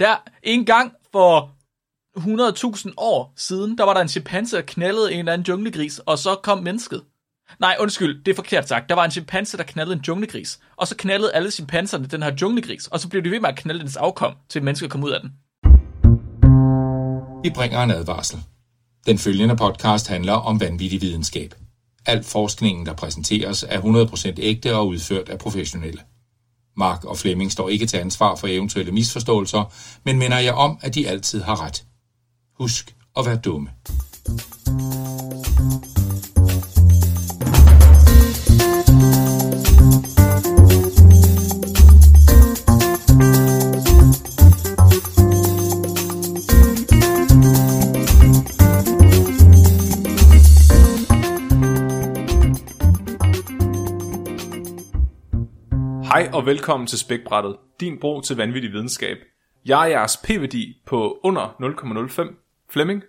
Der en gang for 100.000 år siden, der var der en chimpanse, der knaldede en eller anden junglegris, og så kom mennesket. Nej, undskyld, det er forkert sagt. Der var en chimpanse, der knaldede en junglegris, og så knaldede alle chimpanserne den her junglegris, og så blev de ved med at knalde dens afkom, til mennesket kom ud af den. Vi bringer en advarsel. Den følgende podcast handler om vanvittig videnskab. Al forskningen, der præsenteres, er 100% ægte og udført af professionelle. Mark og Flemming står ikke til ansvar for eventuelle misforståelser, men minder jeg om, at de altid har ret. Husk at være dumme. Hej og velkommen til Spækbrættet, din bro til vanvittig videnskab. Jeg er jeres p-værdi på under 0,05. Flemming?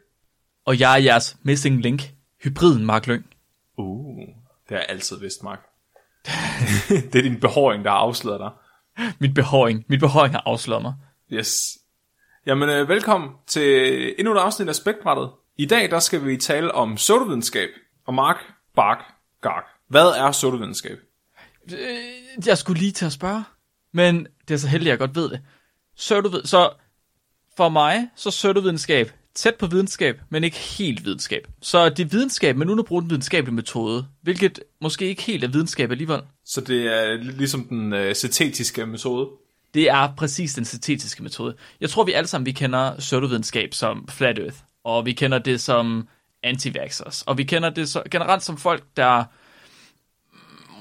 Og jeg er jeres missing link, hybriden Mark Lyng. Uh, det har jeg altid vidst, Mark. det er din behåring, der har afsløret dig. Mit behåring, mit behåring har afsløret mig. Yes. Jamen, øh, velkommen til endnu et afsnit af Spækbrættet. I dag, der skal vi tale om pseudovidenskab. Og Mark, Bark, Gark. Hvad er pseudovidenskab? Øh, jeg skulle lige til at spørge, men det er så heldigt, at jeg godt ved det. Pseudovid- så for mig, så pseudovidenskab tæt på videnskab, men ikke helt videnskab. Så det er videnskab, men uden at bruge den videnskabelige metode, hvilket måske ikke helt er videnskab alligevel. Så det er ligesom den øh, syntetiske metode. Det er præcis den syntetiske metode. Jeg tror, vi alle sammen vi kender pseudovidenskab som flat earth, og vi kender det som anti og vi kender det så, generelt som folk, der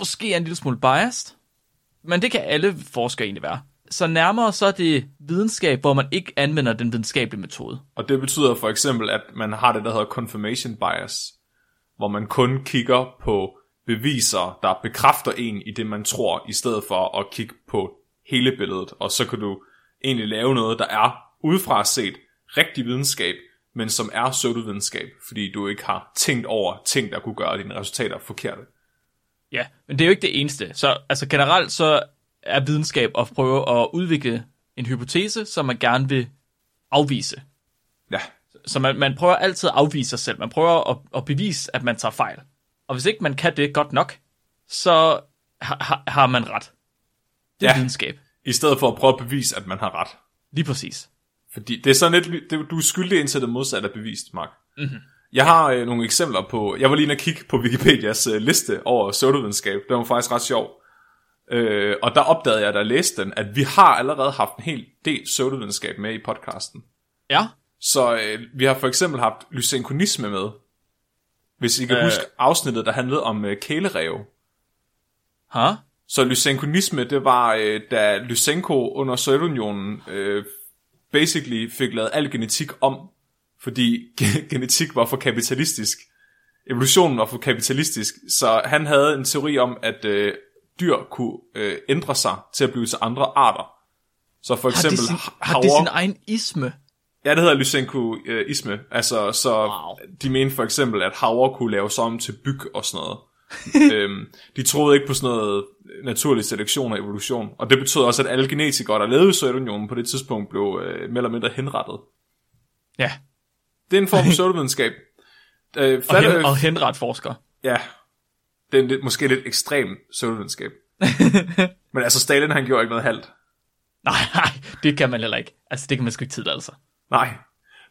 måske er en lille smule biased, men det kan alle forskere egentlig være. Så nærmere så er det videnskab, hvor man ikke anvender den videnskabelige metode. Og det betyder for eksempel, at man har det, der hedder confirmation bias, hvor man kun kigger på beviser, der bekræfter en i det, man tror, i stedet for at kigge på hele billedet. Og så kan du egentlig lave noget, der er udefra set rigtig videnskab, men som er pseudovidenskab, fordi du ikke har tænkt over ting, der kunne gøre dine resultater forkerte. Ja, men det er jo ikke det eneste. Så altså generelt så er videnskab at prøve at udvikle en hypotese, som man gerne vil afvise. Ja. Så man, man prøver altid at afvise sig selv. Man prøver at, at bevise, at man tager fejl. Og hvis ikke man kan det godt nok, så har, har man ret. Det er Ja. videnskab. I stedet for at prøve at bevise, at man har ret. Lige præcis. Fordi det er sådan lidt, det, du er skyldig indtil det modsatte er bevist, Mark. Mm-hmm. Jeg har øh, nogle eksempler på, jeg var lige inde og kigge på Wikipedias øh, liste over pseudovidenskab. Den var faktisk ret sjov. Øh, og der opdagede jeg, da jeg læste den, at vi har allerede haft en hel del pseudovidenskab med i podcasten. Ja, Så øh, vi har for eksempel haft lysenkonisme med. Hvis I kan øh. Huske afsnittet, der handlede om øh, kælerev. huh? Så lysenkonisme, det var, øh, da Lysenko under Sovjetunionen øh, basically fik lavet al genetik om, fordi ge- genetik var for kapitalistisk. Evolutionen var for kapitalistisk, så han havde en teori om, at øh, dyr kunne øh, ændre sig til at blive til andre arter. Så for Har, det eksempel sin, ha- har det sin egen isme? Ja, det hedder lysenkoisme. Altså, så Wow. de mente for eksempel, at havre kunne laves om til byg og sådan noget. øhm, de troede ikke på sådan noget naturlig selektion og evolution. Og det betød også, at alle genetikere, der levede i Sovjetunionen på det tidspunkt, blev øh, mere eller mindre henrettet. Ja, Det er en form for pseudovidenskab. Øh, og, flat hen, earth, og henret forskere. ja, det er en lidt, måske lidt ekstrem pseudovidenskab. Men altså, Stalin han gjorde ikke noget halvt. Nej, nej, det kan man heller ikke. Altså, det kan man sgu ikke tillade sig. Nej.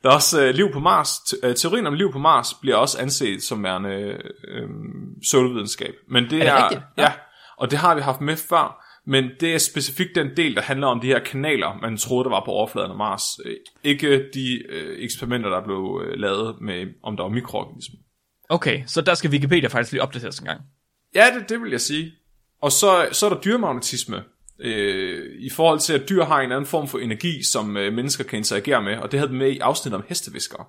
Der er også øh, liv på Mars. Te- øh, teorien om liv på Mars bliver også anset som værende øh, pseudovidenskab. Men det er, det rigtigt? Ja. ja, og det har vi haft med før. Men det er specifikt den del, der handler om de her kanaler, man troede, der var på overfladen af Mars. Øh, ikke de øh, eksperimenter, der blev øh, lavet med, om der var mikroorganismer. Okay, så der skal Wikipedia faktisk lige opdateres en gang. Ja, det, det vil jeg sige. Og så, så er der dyremagnetisme. Øh, I forhold til, at dyr har en anden form for energi, som øh, mennesker kan interagere med. Og det havde vi med i afsnittet om hesteviskere.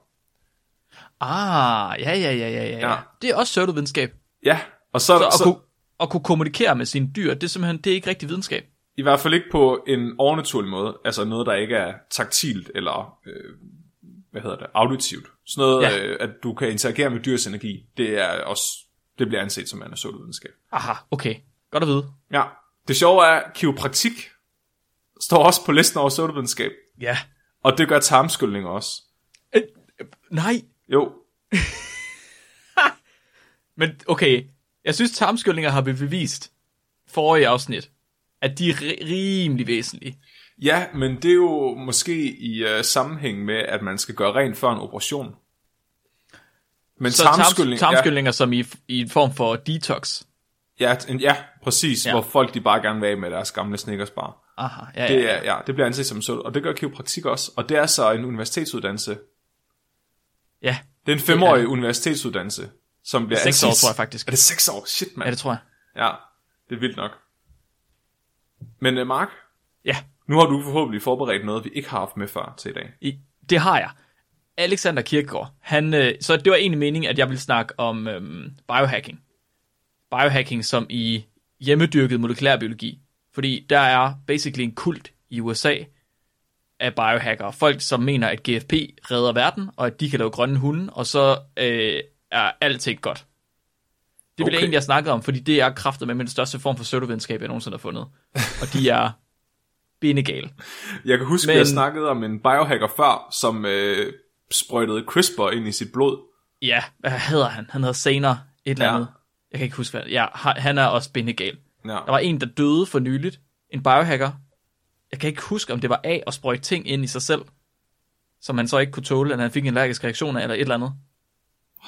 Ah, ja, ja, ja, ja, ja. Ja. Det er også pseudovidenskab. Ja, og så, Så så, så kunne, at kunne kommunikere med sine dyr, det er simpelthen det er ikke rigtig videnskab. i hvert fald ikke på en overnaturlig måde. Altså noget, der ikke er taktilt eller øh, hvad hedder det, auditivt. Sådan noget, Ja. øh, at du kan interagere med dyrs energi, det er også det bliver anset som en pseudovidenskab. Aha, okay. Godt at vide. Ja. Det sjove er, kiropraktik står også på listen over pseudovidenskab. Ja. Og det gør tarmskyldning også. Øh, nej, Jo, men okay. Jeg synes, tarmskyldninger har vi bevist forrige afsnit, at de er ri- rimelig væsentlige. Ja, men det er jo måske i uh, sammenhæng med, at man skal gøre rent før en operation. Men Så tarmskyldning, tarms, tarmskyldninger som i, i en form for detox. ja, ja, ja, præcis, Ja. ja. hvor folk de bare gerne vil af med deres gamle Snickersbar. Aha, ja, Det, ja, er, ja, det bliver anset som sundt, og det gør kiropraktik også. Og det er så en universitetsuddannelse. ja. Det er en femårig universitetsuddannelse, som bliver Seks år, anset- tror jeg faktisk. Er det seks år? Shit, mand. Ja, det tror jeg. Ja, det er vildt nok. Men uh, Mark, Ja, nu har du forhåbentlig forberedt noget, vi ikke har haft med før til i dag. i, det har jeg. Alexander Kirkegaard, han, øh, så det var egentlig meningen, at jeg ville snakke om øhm, biohacking. Biohacking som i hjemmedyrket molekylærbiologi. Fordi der er basically en kult i USA af biohackere. Folk, som mener, at GFP redder verden, og at de kan lave grønne hunde, og så øh, er alting godt. Det ville Okay. jeg egentlig have snakket om, fordi det er kraftet med den største form for pseudovidenskab, jeg nogensinde har fundet. Og de er benegale. Jeg kan huske, Men... Har snakket om en biohacker før, som øh, sprøjtede CRISPR ind i sit blod. Ja, hvad hedder han? Han hedder Saner et eller Ja. andet. Jeg kan ikke huske, hvad Ja, ha- han er også bendegal. Ja. Der var en, der døde for nyligt. En biohacker. Jeg kan ikke huske, om det var af at sprøjte ting ind i sig selv, som han så ikke kunne tåle, at han fik en allergisk reaktion af, eller et eller andet.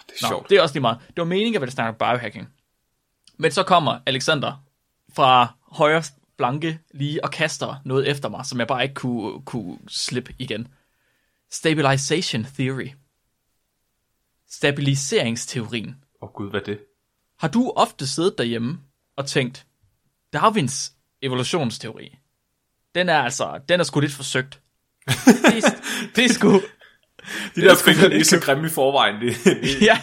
Det er Nå, sjovt. det er også lige meget. Det var meningen, at jeg ville snakke biohacking. Men så kommer Alexander fra højre flanke lige og kaster noget efter mig, som jeg bare ikke kunne, kunne slippe igen. Stabilization theory. Stabiliseringsteorien. Åh oh, gud, hvad er det? Har du ofte siddet derhjemme og tænkt, Darwins evolutionsteori, den er altså, den er sgu lidt forsøgt. Det, er- det er sgu, De Det der er sgu fingre, de er så grimme i forvejen. Det, det, ja,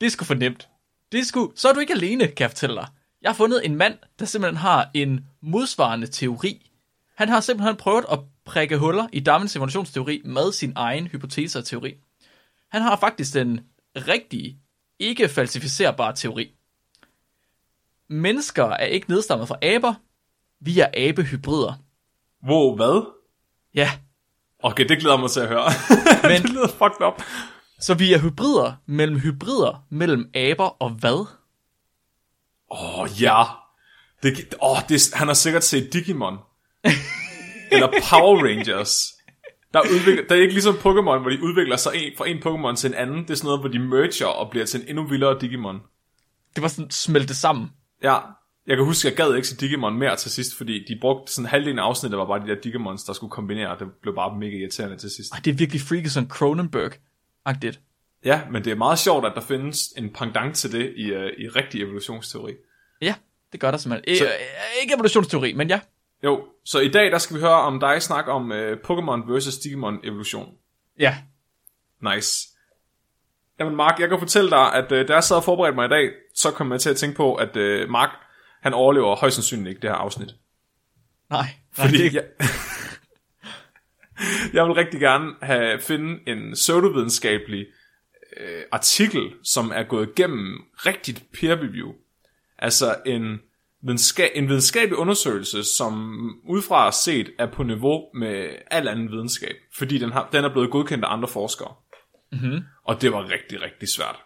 det er sgu for nemt. Det er sgu, så er du ikke alene, kan jeg fortælle dig. Jeg har fundet en mand, der simpelthen har en modsvarende teori. Han har simpelthen prøvet at prikke huller i Darwins evolutionsteori med sin egen hypotese og teori. Han har faktisk den rigtige, ikke falsificerbare teori. Mennesker er ikke nedstammet fra aber, vi er abehybrider. wow, hvad? Ja, Okay, det glæder mig til at høre. Men- det lyder fucked up. så vi er hybrider mellem hybrider mellem aber og hvad? Åh, oh, ja. Det, oh, det, han har sikkert set Digimon. Eller Power Rangers. Der, udvikler, der er ikke ligesom Pokémon, hvor de udvikler sig en, fra en Pokémon til en anden. Det er sådan noget, hvor de merger og bliver til en endnu vildere Digimon. Det var sådan smeltet sammen. Ja, jeg kan huske, jeg gad ikke se Digimon mere til sidst, fordi de brugte sådan halvdelen af afsnittet var bare de der Digimons, der skulle kombinere, og det blev bare mega irriterende til sidst. Ej, det er virkelig freaky sådan Cronenberg-agtigt. Ja, men det er meget sjovt, at der findes en pendant til det i, uh, i rigtig evolutionsteori. Ja, det gør der simpelthen. Så- Så... ikke evolutionsteori, men ja. Jo, så i dag der skal vi høre om dig snakke om uh, Pokémon versus Digimon evolution. Ja. Nice. Jamen Mark, jeg kan fortælle dig, at uh, da jeg sad og forberedte mig i dag, så kom jeg til at tænke på, at uh, Mark, han overlever højst sandsynligt ikke det her afsnit. Nej, Fordi nej det, jeg, jeg vil rigtig gerne have finde en pseudovidenskabelig øh, artikel, som er gået igennem rigtigt peer review. Altså en, videnska- en videnskabelig undersøgelse, som udefra set er på niveau med al anden videnskab. Fordi den, har, den er blevet godkendt af andre forskere. Mm-hmm. Og det var rigtig, rigtig svært.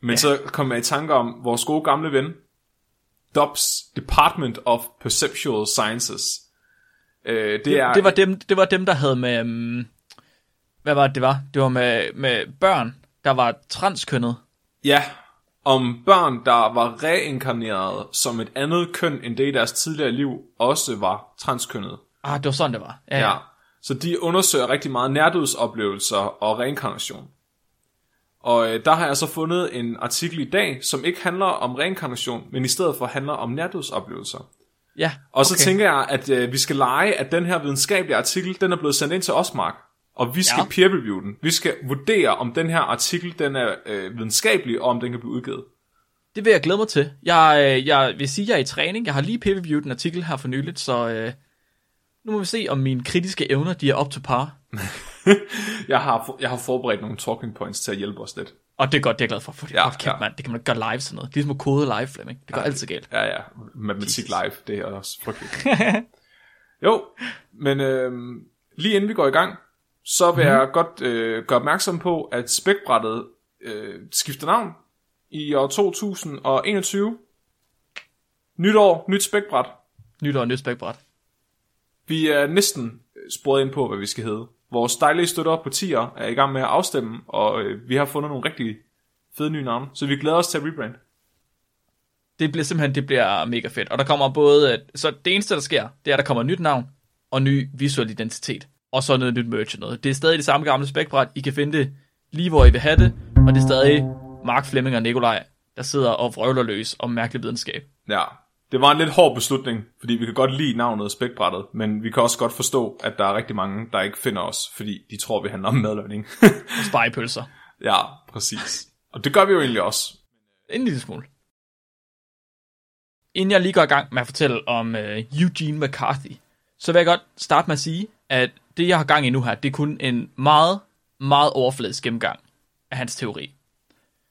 Men ja. så kom jeg i tanke om vores gode gamle ven, Dobbs Department of Perceptual Sciences. Øh, det, det, er, det, var dem, det var dem, der havde med... Um, hvad var det, det var? Det var med, med børn, der var transkønnet. Ja, om børn, der var reinkarneret som et andet køn, end det i deres tidligere liv også var transkønnet. Ah, det var sådan, det var. Ja, Ja. ja. Så de undersøger rigtig meget nærdødsoplevelser og reinkarnation. Og øh, der har jeg så fundet en artikel i dag, som ikke handler om reinkarnation, men i stedet for handler om nærdødsoplevelser. ja Og så okay. tænker jeg, at øh, vi skal lege, at den her videnskabelige artikel, den er blevet sendt ind til os, Mark. Og vi skal Ja. peer review den. Vi skal vurdere, om den her artikel, den er øh, videnskabelig, og om den kan blive udgivet. Det vil jeg glæde mig til. Jeg, øh, jeg vil sige, at jeg er i træning. Jeg har lige peer-reviewet en artikel her for nyligt, så øh, nu må vi se, om mine kritiske evner de er op til par. Jeg har, jeg har forberedt nogle talking points til at hjælpe os lidt. Og det er godt, det er jeg glad for. For Ja, kæft, ja. mand, det kan man gøre live sådan noget. Det er ligesom at kode live, Flemming. Det går Ja. altid galt. Ja, ja. Matematik live, det er også frygteligt. jo, men øh, lige inden vi går i gang, så vil mm. jeg godt øh, gøre opmærksom på, at spækbrættet øh, skifter navn i år 2021. Nytår, nyt spækbræt. Nytår, nyt spækbræt. Vi er næsten sporet ind på, hvad vi skal hedde. Vores dejlige støtter på tier er i gang med at afstemme, og øh, vi har fundet nogle rigtig fede nye navne, så vi glæder os til at rebrand. Det bliver simpelthen det bliver mega fedt. Og der kommer både... Så det eneste, der sker, det er, at der kommer et nyt navn og ny visuel identitet. Og så noget nyt merch noget. Det er stadig det samme gamle spækbræt. I kan finde det lige, hvor I vil have det. Og det er stadig Mark Flemming og Nikolaj, der sidder og vrøvler løs om mærkelig videnskab. Ja, det var en lidt hård beslutning, fordi vi kan godt lide navnet Spækbrættet, men vi kan også godt forstå, at der er rigtig mange, der ikke finder os, fordi de tror, vi handler om madlavning. og spejepølser. Ja, præcis. Og det gør vi jo egentlig også. En lille smule. Inden jeg lige går i gang med at fortælle om uh, Eugene McCarthy, så vil jeg godt starte med at sige, at det jeg har gang i nu her, det er kun en meget, meget overfladisk gennemgang af hans teori.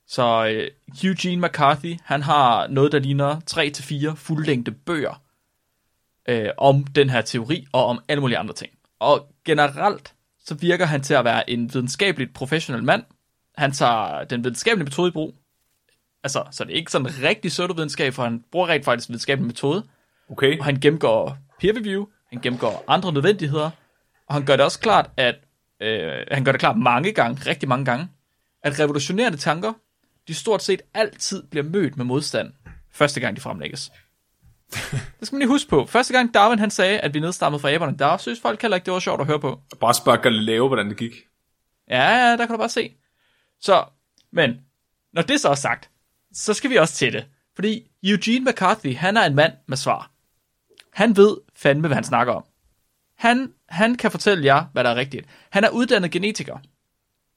Så uh, Eugene McCarthy, han har noget, der ligner 3-4 fuldlængde bøger uh, om den her teori og om alle mulige andre ting. Og generelt, så virker han til at være en videnskabeligt professionel mand. Han tager den videnskabelige metode i brug. Altså, så det er ikke sådan rigtig pseudovidenskab, for han bruger rent faktisk videnskabelig metode. Okay. Og han gennemgår peer review, han gennemgår andre nødvendigheder, og han gør det også klart, at øh, han gør det klart mange gange, rigtig mange gange, at revolutionerende tanker, de stort set altid bliver mødt med modstand, første gang de fremlægges. det skal man lige huske på. Første gang Darwin han sagde, at vi nedstammede fra aberne, der synes folk heller ikke, det var sjovt at høre på. Bare spørg Galileo, hvordan det gik. Ja, ja, der kan du bare se. Så, men, når det så er sagt, så skal vi også til det. Fordi Eugene McCarthy, han er en mand med svar. Han ved fandme, hvad han snakker om. Han, han kan fortælle jer, hvad der er rigtigt. Han er uddannet genetiker.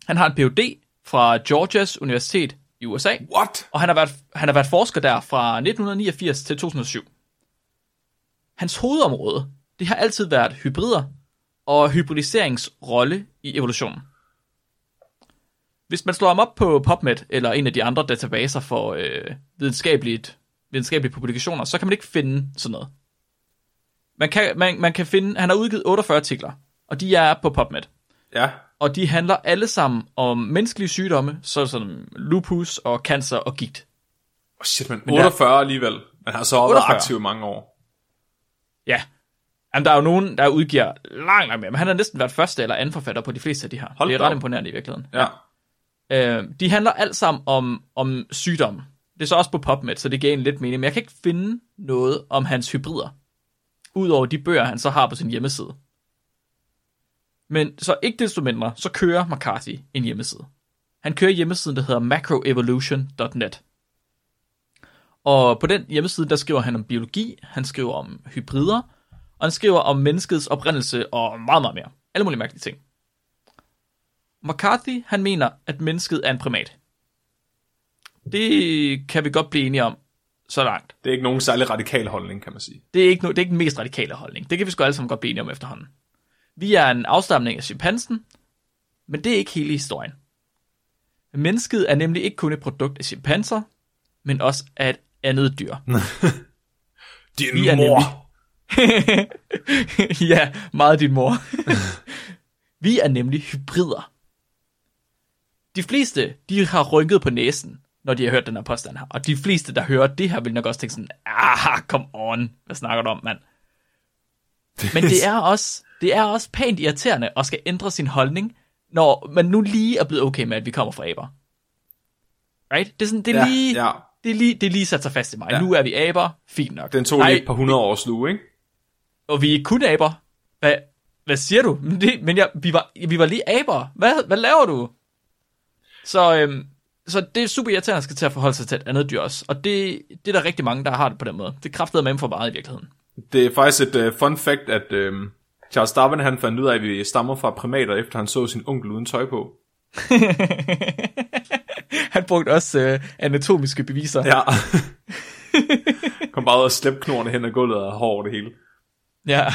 Han har en Ph.D. fra Georgias Universitet i USA. What? Og han har, været, han har været forsker der fra 1989 til 2007. Hans hovedområde, det har altid været hybrider og hybridiseringsrolle i evolutionen. Hvis man slår ham op på PubMed eller en af de andre databaser for øh, videnskabeligt, videnskabelige publikationer, så kan man ikke finde sådan noget. Man kan, man, man kan finde, han har udgivet 48 artikler, og de er på PubMed. Ja. Og de handler alle sammen om menneskelige sygdomme, såsom lupus og cancer og gigt. Oh shit, men 48 der, alligevel. Man har så været aktiv i mange år. Ja. Jamen, der er jo nogen, der udgiver langt, langt mere, men han har næsten været første eller anden forfatter på de fleste af de her. Hold det er ret imponerende i virkeligheden. Ja. Øh, de handler alt sammen om, om sygdom. Det er så også på PubMed, så det giver en lidt mening. Men jeg kan ikke finde noget om hans hybrider. Udover de bøger, han så har på sin hjemmeside. Men så ikke desto mindre, så kører McCarthy en hjemmeside. Han kører hjemmesiden, der hedder macroevolution.net. Og på den hjemmeside, der skriver han om biologi, han skriver om hybrider, og han skriver om menneskets oprindelse og meget, meget mere. Alle mulige mærkelige ting. McCarthy, han mener, at mennesket er en primat. Det kan vi godt blive enige om, så langt. Det er ikke nogen særlig radikal holdning, kan man sige. Det er ikke, no- det er ikke den mest radikale holdning. Det kan vi sgu alle sammen godt blive enige om efterhånden. Vi er en afstamning af chimpansen, men det er ikke hele historien. Mennesket er nemlig ikke kun et produkt af chimpanser, men også af et andet dyr. Din vi er mor! Nemlig... ja, meget din mor. vi er nemlig hybrider. De fleste, de har rynket på næsen, når de har hørt den her påstand her. Og de fleste, der hører det her, vil nok også tænke sådan, ah, come on, hvad snakker du om, mand? Men det er også, det er også pænt irriterende at skal ændre sin holdning, når man nu lige er blevet okay med, at vi kommer fra aber. Right? Det er, sådan, det er Ja, lige... ja. Det er lige, det er lige sat sig fast i mig. Ja. Nu er vi aber, fint nok. Den tog Nej, lige et par hundrede års sluge, ikke? Og vi er kun aber. Hvad, hvad siger du? Men, det, men jeg, vi, var, vi var lige aber. Hvad, hvad laver du? Så, øhm, så det er super irriterende at skal til at forholde sig til et andet dyr også. Og det, det er der rigtig mange, der har det på den måde. Det kræftede med for meget i virkeligheden. Det er faktisk et uh, fun fact, at uh, Charles Darwin han fandt ud af, at vi stammer fra primater, efter han så sin onkel uden tøj på. Han brugte også øh, anatomiske beviser. Ja. Kom bare ud og slæb knorene hen ad gulvet og hår over det hele. Ja.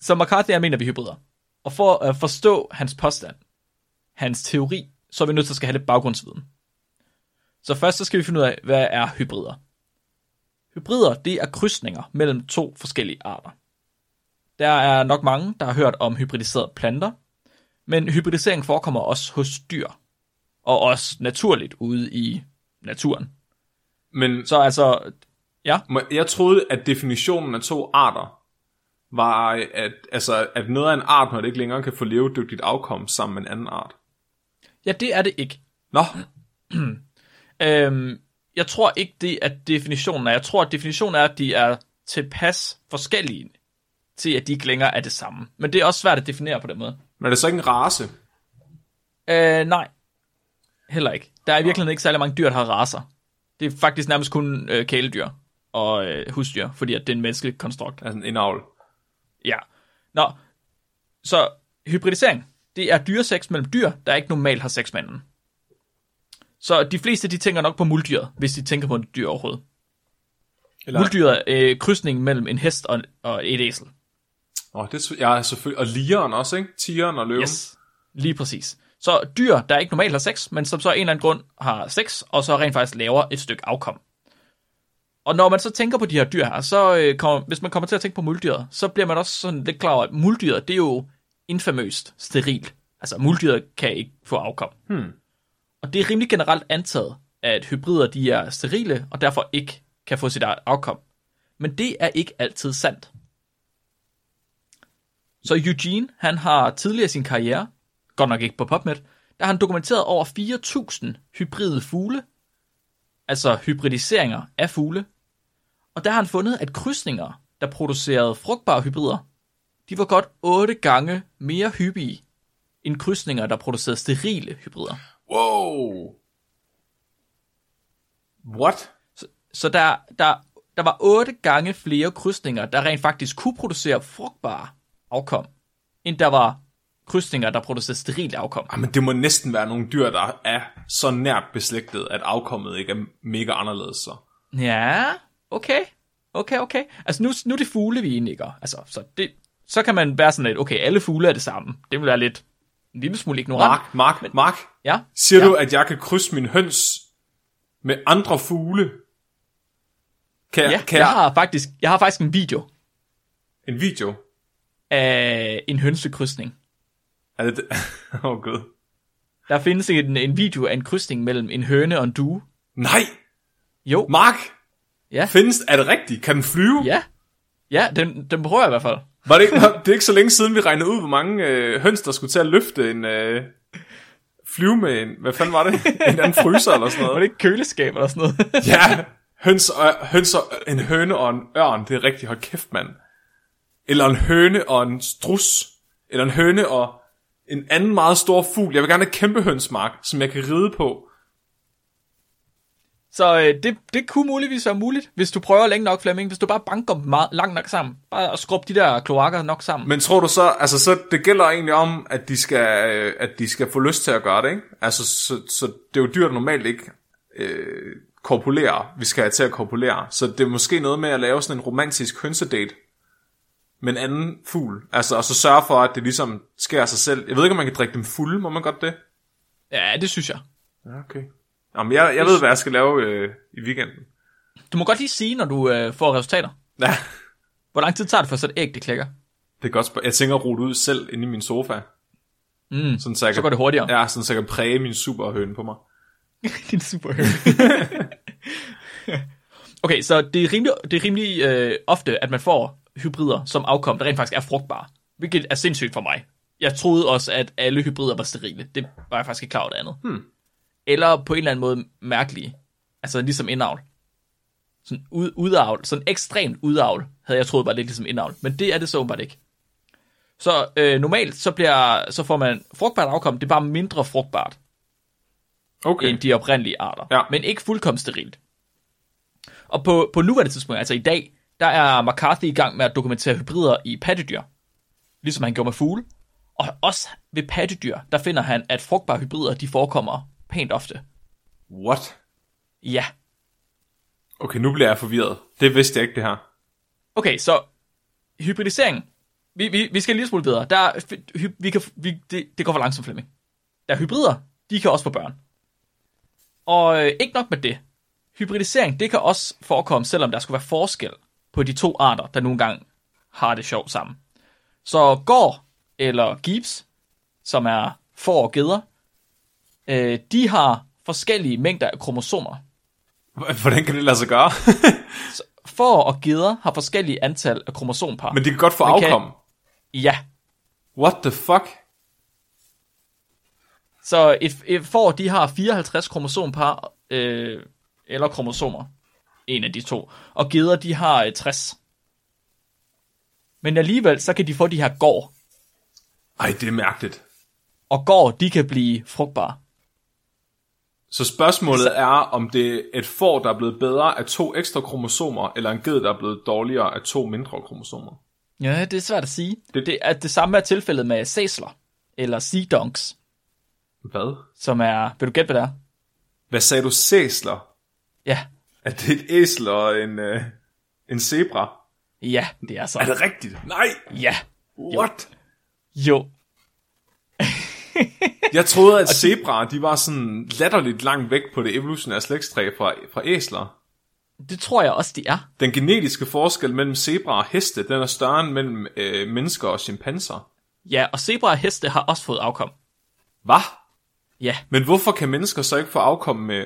Så McCarthy er mener vi hybrider. Og for at forstå hans påstand, hans teori, så er vi nødt til at skal have lidt baggrundsviden. Så først så skal vi finde ud af, hvad er hybrider? Hybrider, det er krydsninger mellem to forskellige arter. Der er nok mange, der har hørt om hybridiserede planter, Men hybridisering forekommer også hos dyr, og også naturligt ude i naturen. Men Så altså, ja, jeg troede, at definitionen af to arter var, at, altså, at noget af en art, når det ikke længere kan få levedygtigt afkom sammen med en anden art. ja, det er det ikke. Nå, Øhm, jeg tror ikke, det er definitionen er. Jeg tror, at definitionen er, at de er tilpas forskellige til, at de ikke længere er det samme. Men det er også svært at definere på den måde. men er det så ikke en race? Øh, nej. Heller ikke. Der er i virkeligheden ikke særlig mange dyr, der har raser. Det er faktisk nærmest kun øh, kæledyr og øh, husdyr, fordi at det er en menneskelig konstrukt. Altså en indavl. Ja. Nå, så hybridisering, det er dyresex mellem dyr, der ikke normalt har sex med hinanden. Så de fleste, de tænker nok på muldyret, hvis de tænker på et dyr overhovedet. Eller, Muldyret er øh, krydsningen mellem en hest og, og et æsel. Åh, det er, s- ja, selvfølgelig. Og ligeren også, ikke? Tigeren og løven. Yes, lige præcis. Så dyr, der ikke normalt har sex, men som så af en eller anden grund har sex, og så rent faktisk laver et stykke afkom. Og når man så tænker på de her dyr her, så øh, kommer, hvis man kommer til at tænke på muldyret, så bliver man også sådan lidt klar over, at muldyret, det er jo infamøst sterilt. Altså, muldyret kan ikke få afkom. Hmm. Og det er rimelig generelt antaget, at hybrider, de er sterile, og derfor ikke kan få sit eget afkom. Men det er ikke altid sandt. Så Eugene, han har tidligere i sin karriere, godt nok ikke på PubMed, der har han dokumenteret over 4.000 hybride fugle, altså hybridiseringer af fugle. Og der har han fundet, at krydsninger, der producerede frugtbare hybrider, de var godt 8 gange mere hyppige end krydsninger, der producerede sterile hybrider. Wow. What? Så der, der, der var otte gange flere krydsninger, der rent faktisk kunne producere frugtbare afkom, end der var krydsninger, der producerede sterile afkom. Jamen, det må næsten være nogle dyr, der er så nært beslægtet, at afkommet ikke er mega anderledes så. Ja, okay. Okay, okay. Altså nu, nu er det fugle, vi egentlig gør. Altså, så, det, så kan man være sådan lidt, okay, alle fugle er det samme. Det vil være lidt en lille smule ignorant. Mark, Mark, Mark. Ja. Siger ja. du, at jeg kan krydse min høns med andre fugle? Kan, Ja, kan jeg jeg, har, faktisk, jeg har faktisk en video en video? Af en hønsekrydsning. Er det? Åh, oh, gud. Der findes en, en video af en krydsning mellem en høne og en due. Nej! Jo, Mark! ja. Findes, er det rigtigt? Kan den flyve? Ja, ja den, den prøver jeg i hvert fald. Var det, ikke, var, det er ikke så længe siden, vi regnede ud, hvor mange øh, høns, der skulle til at løfte en... Øh, flyve med en... Hvad fanden var det? En anden fryser eller sådan Var noget. det ikke køleskab eller sådan noget? Ja, høns og, høns og en høne og en ørn, det er rigtigt, hold kæft, mand. Eller en høne og en strus. Eller en høne og en anden meget stor fugl. Jeg vil gerne have kæmpe hønsmark, som jeg kan ride på. Så øh, det, det kunne muligvis være muligt, hvis du prøver længe nok, Flemming. Hvis du bare banker dem meget, langt nok sammen. Bare at skrubbe de der kloakker nok sammen. Men tror du så, altså så det gælder egentlig om, at de skal, øh, at de skal få lyst til at gøre det, ikke? Altså, så, så det er jo dyr, der normalt ikke øh, korpulerer, vi skal have til at korpulere. Så det er måske noget med at lave sådan en romantisk hønsedate med en anden fugl. Altså, og så sørge for, at det ligesom sker af sig selv. Jeg ved ikke, om man kan drikke dem fulde, må man godt det? Ja, det synes jeg. Ja, okay. Jamen, jeg, jeg ved, hvad jeg skal lave øh, i weekenden. Du må godt lige sige, når du øh, får resultater. Ja, Hvor lang tid tager det for, så et æg det klikker? det er godt spørg- Jeg tænker at rute ud selv inde i min sofa. Mm, Sådan, så, jeg så kan, går det hurtigere. Ja, sådan, så jeg kan præge min superhøne på mig. Din superhøne. okay, så det er rimelig, det er rimelig øh, ofte, at man får hybrider som afkom, der rent faktisk er frugtbare. Hvilket er sindssygt for mig. Jeg troede også, at alle hybrider var sterile. Det var jeg faktisk ikke klar over det andet. Hmm. Eller på en eller anden måde mærkelige. Altså ligesom indavl. Sådan ud, udavl, sådan ekstremt udavl, havde jeg troet var lidt ligesom indavl. Men det er det så åbenbart ikke. Så øh, normalt så, bliver, så får man frugtbart afkom, det er bare mindre frugtbart Okay. end de oprindelige arter. Ja. Men ikke fuldkommen sterilt. Og på, på nuværende tidspunkt, altså i dag, der er McCarthy i gang med at dokumentere hybrider i pattedyr. Ligesom han gjorde med fugle. Og også ved pattedyr, der finder han, at frugtbare hybrider, de forekommer pænt ofte. What? Ja. Okay, nu bliver jeg forvirret. Det vidste jeg ikke, det her. Okay, så hybridisering. Vi, vi, vi skal en lille smule videre. Der er, hy, vi kan, vi, det, det går for langsomt, Flemming. Der er hybrider, de kan også få børn. Og øh, ikke nok med det. Hybridisering, det kan også forekomme, selvom der skulle være forskel på de to arter, der nogle gange har det sjovt sammen. Så går eller gibbs, som er får og geder, øh, de har forskellige mængder af kromosomer. Hvordan kan det lade sig gøre? Får og geder har forskellige antal af kromosompar. Men de kan godt få Men kan- afkom. Ja, What the fuck? så et, et får, de har 54 kromosompar, øh, eller kromosomer. En af de to. Og geder, de har øh, 60. Men alligevel, så kan de få de her går. Ej, det er mærkeligt. Og går, de kan blive frugtbare. Så spørgsmålet er, om det er et får, der er blevet bedre af to ekstra kromosomer, eller en ged, der er blevet dårligere af to mindre kromosomer. Ja, det er svært at sige. Det- Det, er, det samme er tilfældet med sæsler, eller sea donks, Hvad? som er... Vil du gætte, hvad det er? Hvad sagde du, sæsler? Ja, Er det et æsel og en, øh, en zebra? ja, det er så. Er det rigtigt? Nej! Ja, What? jo. Jeg troede, at zebraer, de var sådan latterligt langt væk på det evolutionære slægtstræ fra, fra æsler. Det tror jeg også, de er. Den genetiske forskel mellem zebraer og heste, den er større end mellem øh, mennesker og chimpanser. Ja, og zebra og heste har også fået afkom. Hvad? Ja. Men hvorfor kan mennesker så ikke få afkom med,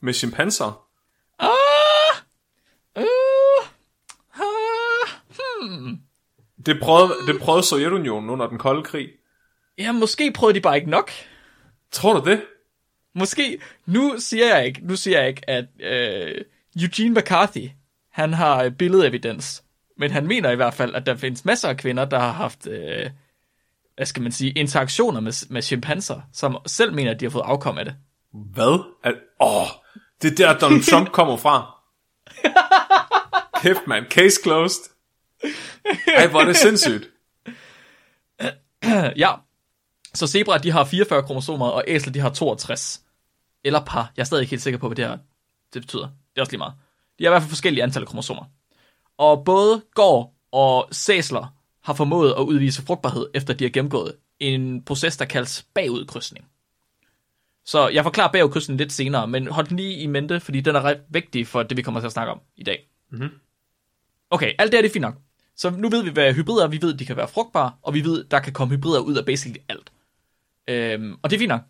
med chimpanser? Ah! Uh, ah, hmm. Det prøvede, det prøvede Sovjetunionen under den kolde krig. Ja, måske prøvede de bare ikke nok. Tror du det? Måske, nu siger jeg ikke, nu siger jeg ikke, at øh, Eugene McCarthy, han har øh, billedevidens. Men han mener i hvert fald, at der findes masser af kvinder, der har haft, øh, hvad skal man sige, interaktioner med, med chimpanser, som selv mener, at de har fået afkom af det. Hvad? At, åh, det er der, Donald Trump kommer fra. Kæft, man. Case closed. Ej, hvor er det sindssygt. ja, så zebra, de har 44 kromosomer, og æsler, de har 62. Eller par. Jeg er stadig ikke helt sikker på, hvad det her det betyder. Det er også lige meget. De har i hvert fald forskellige antal kromosomer. Og både går og sæsler har formået at udvise frugtbarhed, efter de har gennemgået en proces, der kaldes bagudkrydsning. Så jeg forklarer bagudkrydsning lidt senere, men hold den lige i mente, fordi den er ret vigtig for det, vi kommer til at snakke om i dag. Mhm. Okay, alt det er det er fint nok. Så nu ved vi, hvad hybrider er. Vi ved, at de kan være frugtbare, og vi ved, der kan komme hybrider ud af basically alt. Øhm, og det er fint nok.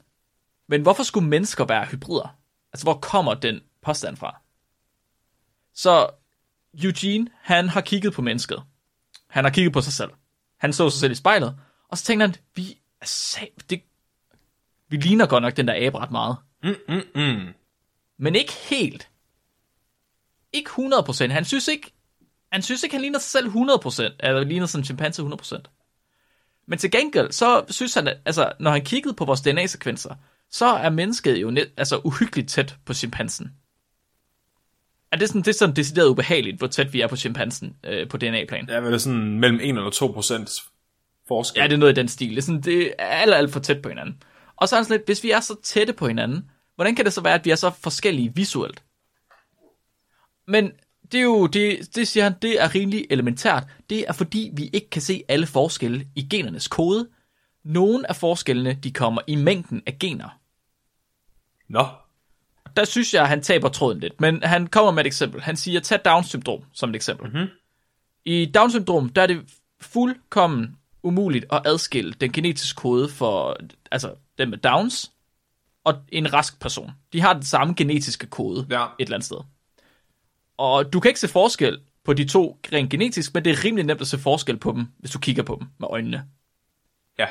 Men hvorfor skulle mennesker være hybrider? Altså, hvor kommer den påstand fra? Så Eugene, han har kigget på mennesket. Han har kigget på sig selv. Han så sig selv i spejlet, og så tænkte han, vi er sag, det, vi ligner godt nok den der abe ret meget. Mm, mm, mm. Men ikke helt. Ikke 100%. Han synes ikke, han synes ikke, han ligner sig selv 100%, eller ligner sådan en chimpanse 100%. Men til gengæld, så synes han, at altså, når han kiggede på vores DNA-sekvenser, så er mennesket jo net, altså, uhyggeligt tæt på chimpansen. Er det sådan, det er sådan decideret ubehageligt, hvor tæt vi er på chimpansen øh, på DNA-plan? Ja, men det er sådan mellem 1 eller 2 procent forskel. Ja, det er noget i den stil. Det er, sådan, det er alt, alt for tæt på hinanden. Og så er sådan lidt, hvis vi er så tætte på hinanden, hvordan kan det så være, at vi er så forskellige visuelt? Men det er jo, det, det siger han, det er rimelig elementært. Det er fordi, vi ikke kan se alle forskelle i genernes kode. Nogle af forskellene, de kommer i mængden af gener. Nå, Der synes jeg, han taber tråden lidt, men han kommer med et eksempel. Han siger, tag Down-syndrom som et eksempel. Mhm. I Down-syndrom, der er det fuldkommen umuligt at adskille den genetiske kode for altså den med Downs og en rask person. De har den samme genetiske kode Ja. et eller andet sted. Og du kan ikke se forskel på de to rent genetisk, men det er rimelig nemt at se forskel på dem, hvis du kigger på dem med øjnene. ja.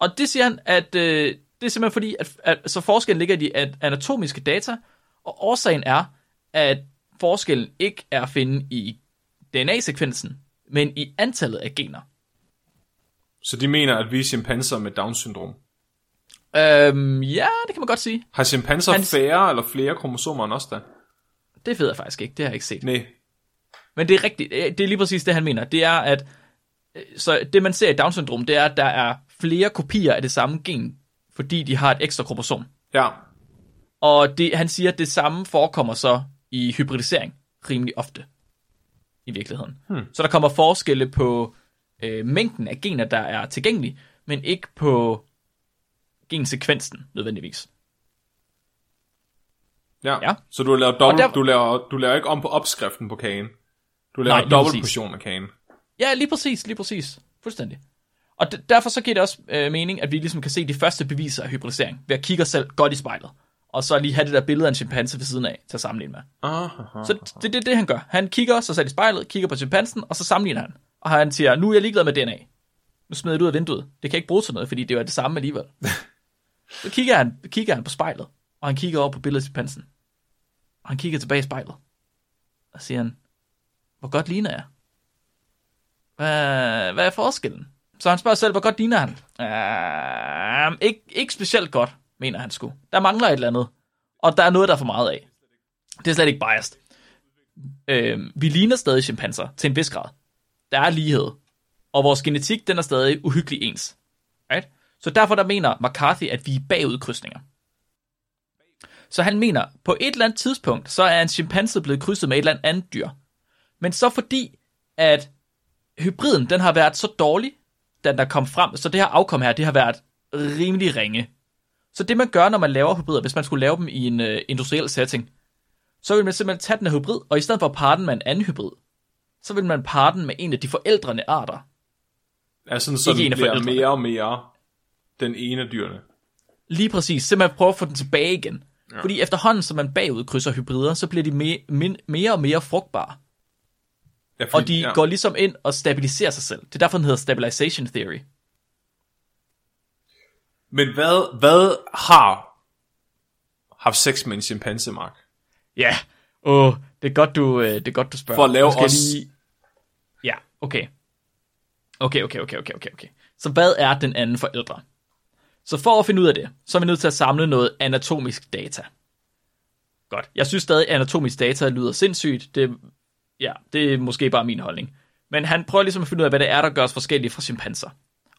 Og det siger han, at øh, det er simpelthen fordi, at, at så forskellen ligger i de at- anatomiske data, og årsagen er, at forskellen ikke er at finde i DNA-sekvensen, men i antallet af gener. Så de mener, at vi er chimpanser med Down-syndrom. Øhm, ja, det kan man godt sige. Har chimpanser Hans- færre eller flere kromosomer end os da? Det ved jeg faktisk ikke, det har jeg ikke set. Nej. Men det er rigtigt, det er lige præcis det, han mener. Det er, at øh, så det man ser i Down-syndrom, det er, at der er flere kopier af det samme gen, fordi de har et ekstra kromosom. Ja. Og det, han siger, at det samme forekommer så i hybridisering rimelig ofte i virkeligheden. Hmm. Så der kommer forskelle på øh, mængden af gener, der er tilgængelige, men ikke på gensekvensen nødvendigvis. Ja. Ja. Så du laver, dobbelt, der- du, laver, du laver ikke om på opskriften på kagen. Du laver Nej, dobbelt præcis. portion af kagen. Ja, lige præcis, lige præcis. Fuldstændig. Og d- derfor så giver det også øh, mening, at vi ligesom kan se de første beviser af hybridisering, ved at kigge os selv godt i spejlet, og så lige have det der billede af en chimpanse ved siden af, til at sammenligne med. Aha. Så det er det, det, han gør. Han kigger sig selv i spejlet, kigger på chimpansen, og så sammenligner han. Og han siger, nu er jeg ligeglad med DNA. Nu smider jeg det ud af vinduet. Det kan ikke bruges til noget, fordi det er det samme alligevel. så kigger han, kigger han på spejlet, og han kigger over på billedet af chimpansen. Og han kigger tilbage i spejlet. Og siger han, hvor godt ligner jeg? Hvad, hvad er forskellen? Så han spørger selv, hvor godt ligner han? Uh, ikke, ikke specielt godt, mener han sgu. Der mangler et eller andet. Og der er noget, der er for meget af. Det er slet ikke biased. Øh, vi ligner stadig chimpanser til en vis grad. Der er lighed. Og vores genetik, den er stadig uhyggelig ens. Right? Så derfor der mener McCarthy, at vi er bagudkrydsninger. Så han mener, på et eller andet tidspunkt, så er en chimpanse blevet krydset med et eller andet dyr. Men så fordi, at hybriden, den har været så dårlig, den der kom frem, så det her afkom her, det har været rimelig ringe. Så det man gør, når man laver hybrider, hvis man skulle lave dem i en uh, industriel setting, så vil man simpelthen tage den her hybrid, og i stedet for at parre den med en anden hybrid, så vil man parre den med en af de forældrene arter. Ja, sådan, så Ikke en den af bliver mere og mere den ene af dyrene. Lige præcis, simpelthen prøve at få den tilbage igen. Ja. Fordi efterhånden, som man bagud krydser hybrider, så bliver de me- mere og mere frugtbare. Ja, fordi, Og de ja. går ligesom ind og stabiliserer sig selv. Det er derfor, den hedder stabilization theory. Men hvad, hvad har haft sex med en chimpanse, Mark? Ja, åh, det er godt, du, øh, det er godt, du spørger. For at lave os- Lige... Ja, okay. Okay, okay, okay, okay, okay, okay. Så hvad er den anden forældre? Så for at finde ud af det, så er vi nødt til at samle noget anatomisk data. Godt. Jeg synes stadig, at anatomisk data lyder sindssygt. Det, ja, det er måske bare min holdning. Men han prøver ligesom at finde ud af, hvad det er, der gør os forskellige fra chimpanser.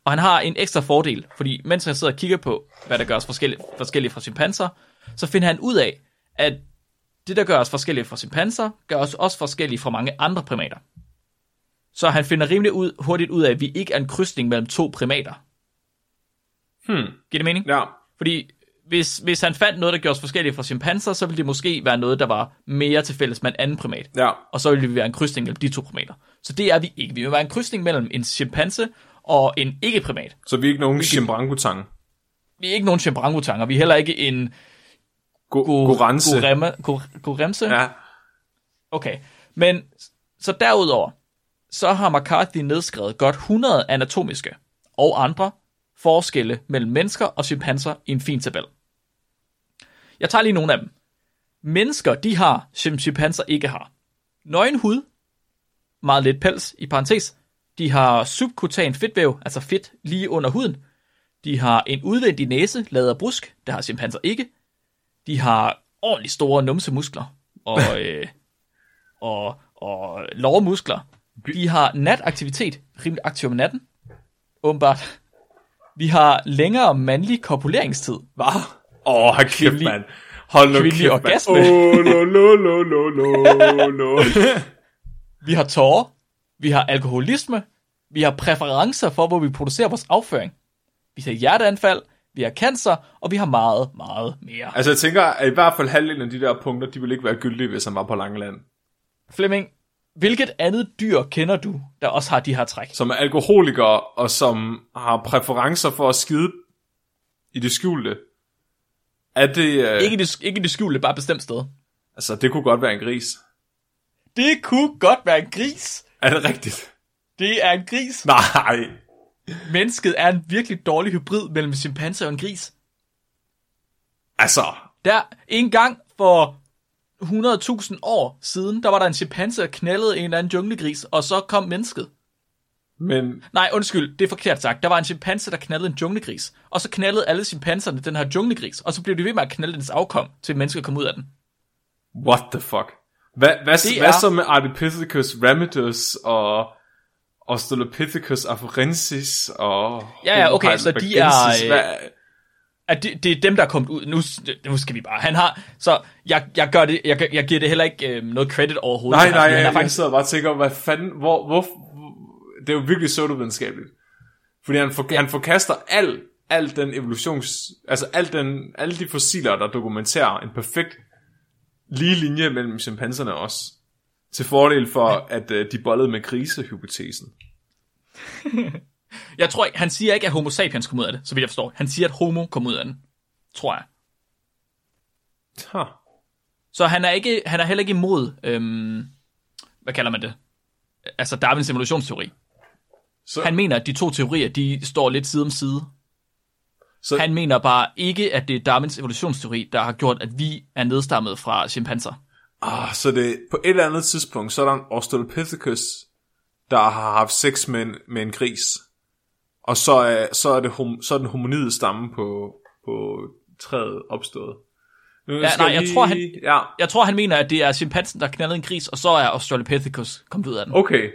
Og han har en ekstra fordel, fordi mens han sidder og kigger på, hvad der gør os forskellige, forskellige fra chimpanser, så finder han ud af, at det, der gør os forskellige fra chimpanser, gør os også forskellige fra mange andre primater. Så han finder rimelig ud, hurtigt ud af, at vi ikke er en krydsning mellem to primater. Hmm. Giver det mening? Ja. Fordi hvis, hvis han fandt noget, der gjorde os forskellige fra chimpanser, så ville det måske være noget, der var mere til fælles med en anden primat. Ja. Og så ville vi være en krydsning mellem de to primater. Så det er vi ikke. Vi vil være en krydsning mellem en chimpanse og en ikke-primat. Så vi er ikke nogen chimbrangutan. Vi er ikke nogen chimbrangotanger. Vi er heller ikke en Go- go- Gorance. goremme- go- goremse. Ja. Okay, men så derudover, så har McCarthy nedskrevet godt 100 anatomiske og andre forskelle mellem mennesker og chimpanser i en fin tabel. Jeg tager lige nogle af dem. Mennesker, de har, som chimpanser ikke har. Nøgen hud, meget lidt pels, i parentes. De har subkutan fedtvæv, altså fedt lige under huden. De har en udvendig næse, lavet af brusk, det har chimpanser ikke. De har ordentligt store numsemuskler, og, øh, og, og lårmuskler. De har nataktivitet, rimelig aktiv om natten, åbenbart. Vi har længere mandlig kopuleringstid. Hvad? Åh, oh, kæft, Kvindelig- mand. Hold nu kæft, orgasme. mand. Åh, lo, lo, lo, lo, lo, lo. Vi har tårer. Vi har alkoholisme. Vi har præferencer for, hvor vi producerer vores afføring. Vi har hjerteanfald. Vi har cancer. Og vi har meget, meget mere. Altså, jeg tænker, at i hvert fald halvdelen af de der punkter, de ville ikke være gyldige, hvis han var på Langeland. Flemming, hvilket andet dyr kender du, der også har de her træk? Som er alkoholikere, og som har præferencer for at skide i det skjulte. Er det... Øh, Ikke det, ikke i det skjulte, bare et bestemt sted. Altså, det kunne godt være en gris. Det kunne godt være en gris. Er det rigtigt? Det er en gris. Nej. Mennesket er en virkelig dårlig hybrid mellem en chimpanse og en gris. Altså, Der en gang for 100.000 år siden, der var der en chimpanse, der knaldede en eller anden junglegris, og så kom mennesket. men Nej, undskyld, det er forkert sagt. Der var en chimpanse, der knaldede en junglegris, og så knaldede alle chimpanserne den her junglegris, og så blev de ved med at knalde dens afkom, til mennesker kom ud af den. what the fuck? Hvad, hvad, Det hvad er- så med Ardipithecus ramidus og Australopithecus afarensis og Ja, ja, okay, så de er, Homo øh, Hvad, At det, det er dem, der er kommet ud. Nu, nu skal vi bare. Han har, så jeg, jeg, gør det, jeg, jeg giver det heller ikke øh, noget credit overhovedet. nej, nej, jeg, er jeg faktisk, sidder bare og tænker, hvad fanden, hvor, hvor, det er jo virkelig pseudovidenskabeligt. Fordi han, for, han forkaster al, al den evolutions, altså al den, alle de fossiler, der dokumenterer en perfekt lige linje mellem chimpanserne også. Til fordel for, at uh, de bollede med grisehypotesen. Jeg tror han siger ikke, at homo sapiens kom ud af det, så vidt jeg forstår. Han siger, at homo kom ud af den. Tror jeg. Huh. Så han er, ikke, han er heller ikke imod, øhm, hvad kalder man det? Altså Darwins evolutionsteori. Så, Han mener, at de to teorier, de står lidt side om side. så, Han mener bare ikke, at det er Darwins evolutionsteori, der har gjort, at vi er nedstammet fra chimpanser. ah, så det, på et eller andet tidspunkt, så er der en Australopithecus, der har haft sex med en, med en gris. Og så er, så er, det hom, så er den hominide stamme på, på træet opstået. Nu Ja, nej, jeg tror, han- Ja, Jeg tror, han mener, at det er chimpansen, der knaldede en gris, og så er Australopithecus kommet ud af den. okay.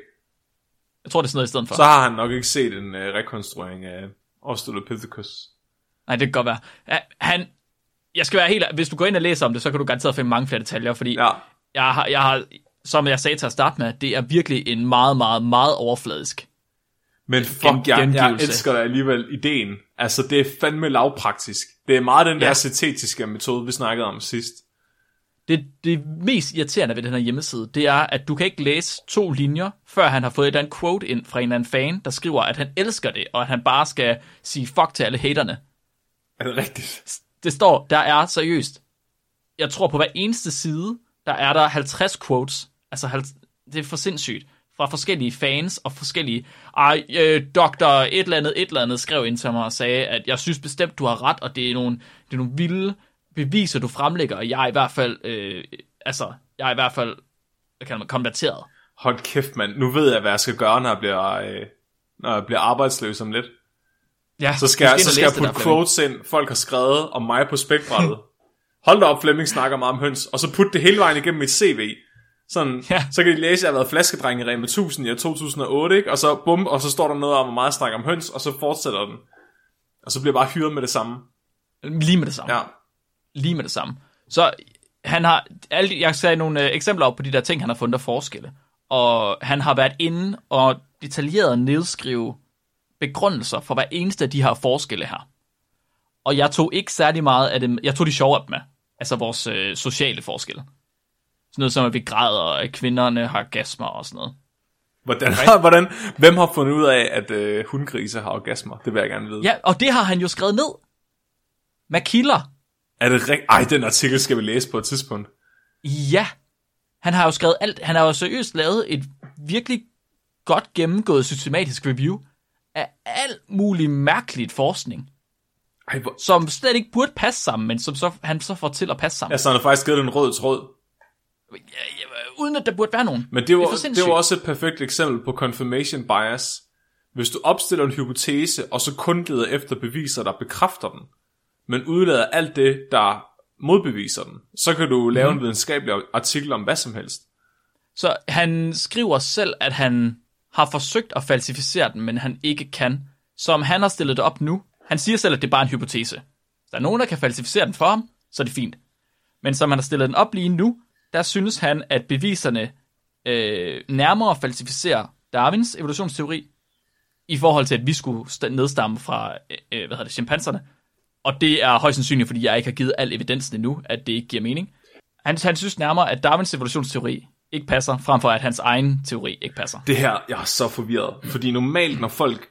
Jeg tror, det er sådan noget i stedet for. Så har han nok ikke set en uh, rekonstruering af Australopithecus. Nej, det kan godt være. Han, jeg skal være helt... Hvis du går ind og læser om det, så kan du garanteret finde mange flere detaljer, fordi Ja, jeg, har, jeg har, som jeg sagde til at starte med, det er virkelig en meget, meget, meget overfladisk. Men fuck, jeg, jeg elsker da alligevel ideen. Altså, det er fandme lavpraktisk. Det er meget den Ja. der syntetiske metode, vi snakkede om sidst. Det, det mest irriterende ved den her hjemmeside, det er, at du kan ikke læse to linjer, før han har fået et eller andet quote ind fra en eller anden fan, der skriver, at han elsker det, og at han bare skal sige fuck til alle haterne. Er det rigtigt? Det står, der er seriøst, jeg tror på hver eneste side, der er der 50 quotes, altså 50, det er for sindssygt, fra forskellige fans og forskellige, ej, øh, doktor et eller andet, et eller andet skrev ind til mig og sagde, at jeg synes bestemt, du har ret, og det er nogle, det er nogle vilde beviser, du fremlægger, og jeg er i hvert fald, øh, altså, jeg er i hvert fald, hvad kan man, konverteret. Hold kæft, mand. Nu ved jeg, hvad jeg skal gøre, når jeg bliver, øh, når jeg bliver arbejdsløs om lidt. Ja, Så skal, jeg, så skal jeg putte quotes ind, folk har skrevet om mig på spækbrættet. Hold da op, Flemming snakker meget om høns. Og så putte det hele vejen igennem mit CV. Sådan, Ja. Så kan de læse, at jeg har været flaskedreng i Rema 1000 i 2008, ikke? Og så bum, og så står der noget om, hvor meget snakker om høns, og så fortsætter den. Og så bliver jeg bare hyret med det samme. Lige med det samme. Ja. lige med det samme. Så han har, alle, jeg sagde nogle øh, eksempler op på de der ting, han har fundet af forskelle. Og han har været inde og detaljeret nedskrive begrundelser for hver eneste af de her forskelle her. Og jeg tog ikke særlig meget af dem, jeg tog de sjove af dem med. Altså vores øh, sociale forskelle. Sådan noget som, at vi græder, og at kvinderne har orgasmer og sådan noget. Hvordan, hvordan, hvem har fundet ud af, at øh, hundgrise har orgasmer? Det vil jeg gerne vide. Ja, og det har han jo skrevet ned. Med kilder. Er det rigtigt? Ej, den artikel skal vi læse på et tidspunkt. Ja. Han har jo skrevet alt. Han har jo seriøst lavet et virkelig godt gennemgået systematisk review af alt muligt mærkeligt forskning, Ej, hvor... som slet ikke burde passe sammen, men som så, han så får til at passe sammen. Altså, han har faktisk givet den en rød tråd. Uden at der burde være nogen. Men det var, det, sindssygt. var også et perfekt eksempel på confirmation bias. Hvis du opstiller en hypotese, og så kun leder efter beviser, der bekræfter den, men udlader alt det, der modbeviser den, så kan du lave Mhm. en videnskabelig artikel om hvad som helst. Så han skriver selv, at han har forsøgt at falsificere den, men han ikke kan. Så om han har stillet det op nu, han siger selv, at det er bare en hypotese. Hvis der er nogen, der kan falsificere den for ham, så er det fint. Men som han har stillet den op lige nu, der synes han, at beviserne øh, nærmere falsificerer Darwins evolutionsteori, i forhold til, at vi skulle nedstamme fra, øh, øh, hvad hedder det, chimpanserne. Og det er højst sandsynligt, fordi jeg ikke har givet al evidensen endnu, at det ikke giver mening. Han, han synes nærmere, at Darwins evolutionsteori ikke passer, frem for at hans egen teori ikke passer. Det her, jeg er så forvirret. Fordi normalt, når folk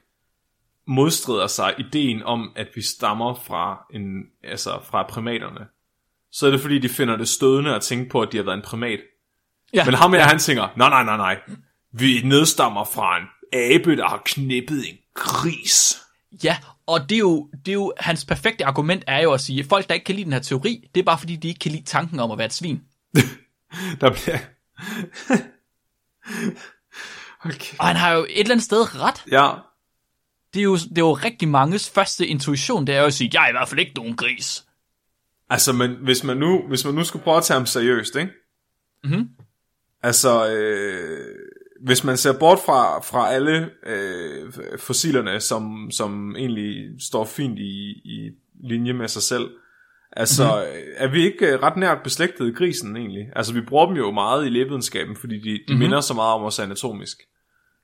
modstrider sig ideen om, at vi stammer fra, en, altså fra primaterne, så er det fordi, de finder det stødende at tænke på, at de har været en primat. Ja. Men ham her, han tænker, nej, nej, nej, nej. Vi nedstammer fra en abe, der har knippet en gris. Ja, og det er, jo, det er jo, hans perfekte argument er jo at sige, at folk, der ikke kan lide den her teori, det er bare fordi, de ikke kan lide tanken om at være et svin. Der bliver... okay. Og han har jo et eller andet sted ret. Ja, Det er jo, det er jo rigtig manges første intuition, det er jo at sige, jeg er i hvert fald ikke nogen gris. Altså, men hvis man nu, hvis man nu skulle prøve at tage ham seriøst, ikke? Mhm. Altså, øh, hvis man ser bort fra, fra alle øh, fossilerne, som, som egentlig står fint i, i linje med sig selv, altså, Mhm. mm-hmm. er vi ikke øh, ret nært beslægtet i grisen egentlig? Altså, vi bruger dem jo meget i lægevidenskaben, fordi de, de Mhm. mm-hmm. minder så meget om os anatomisk.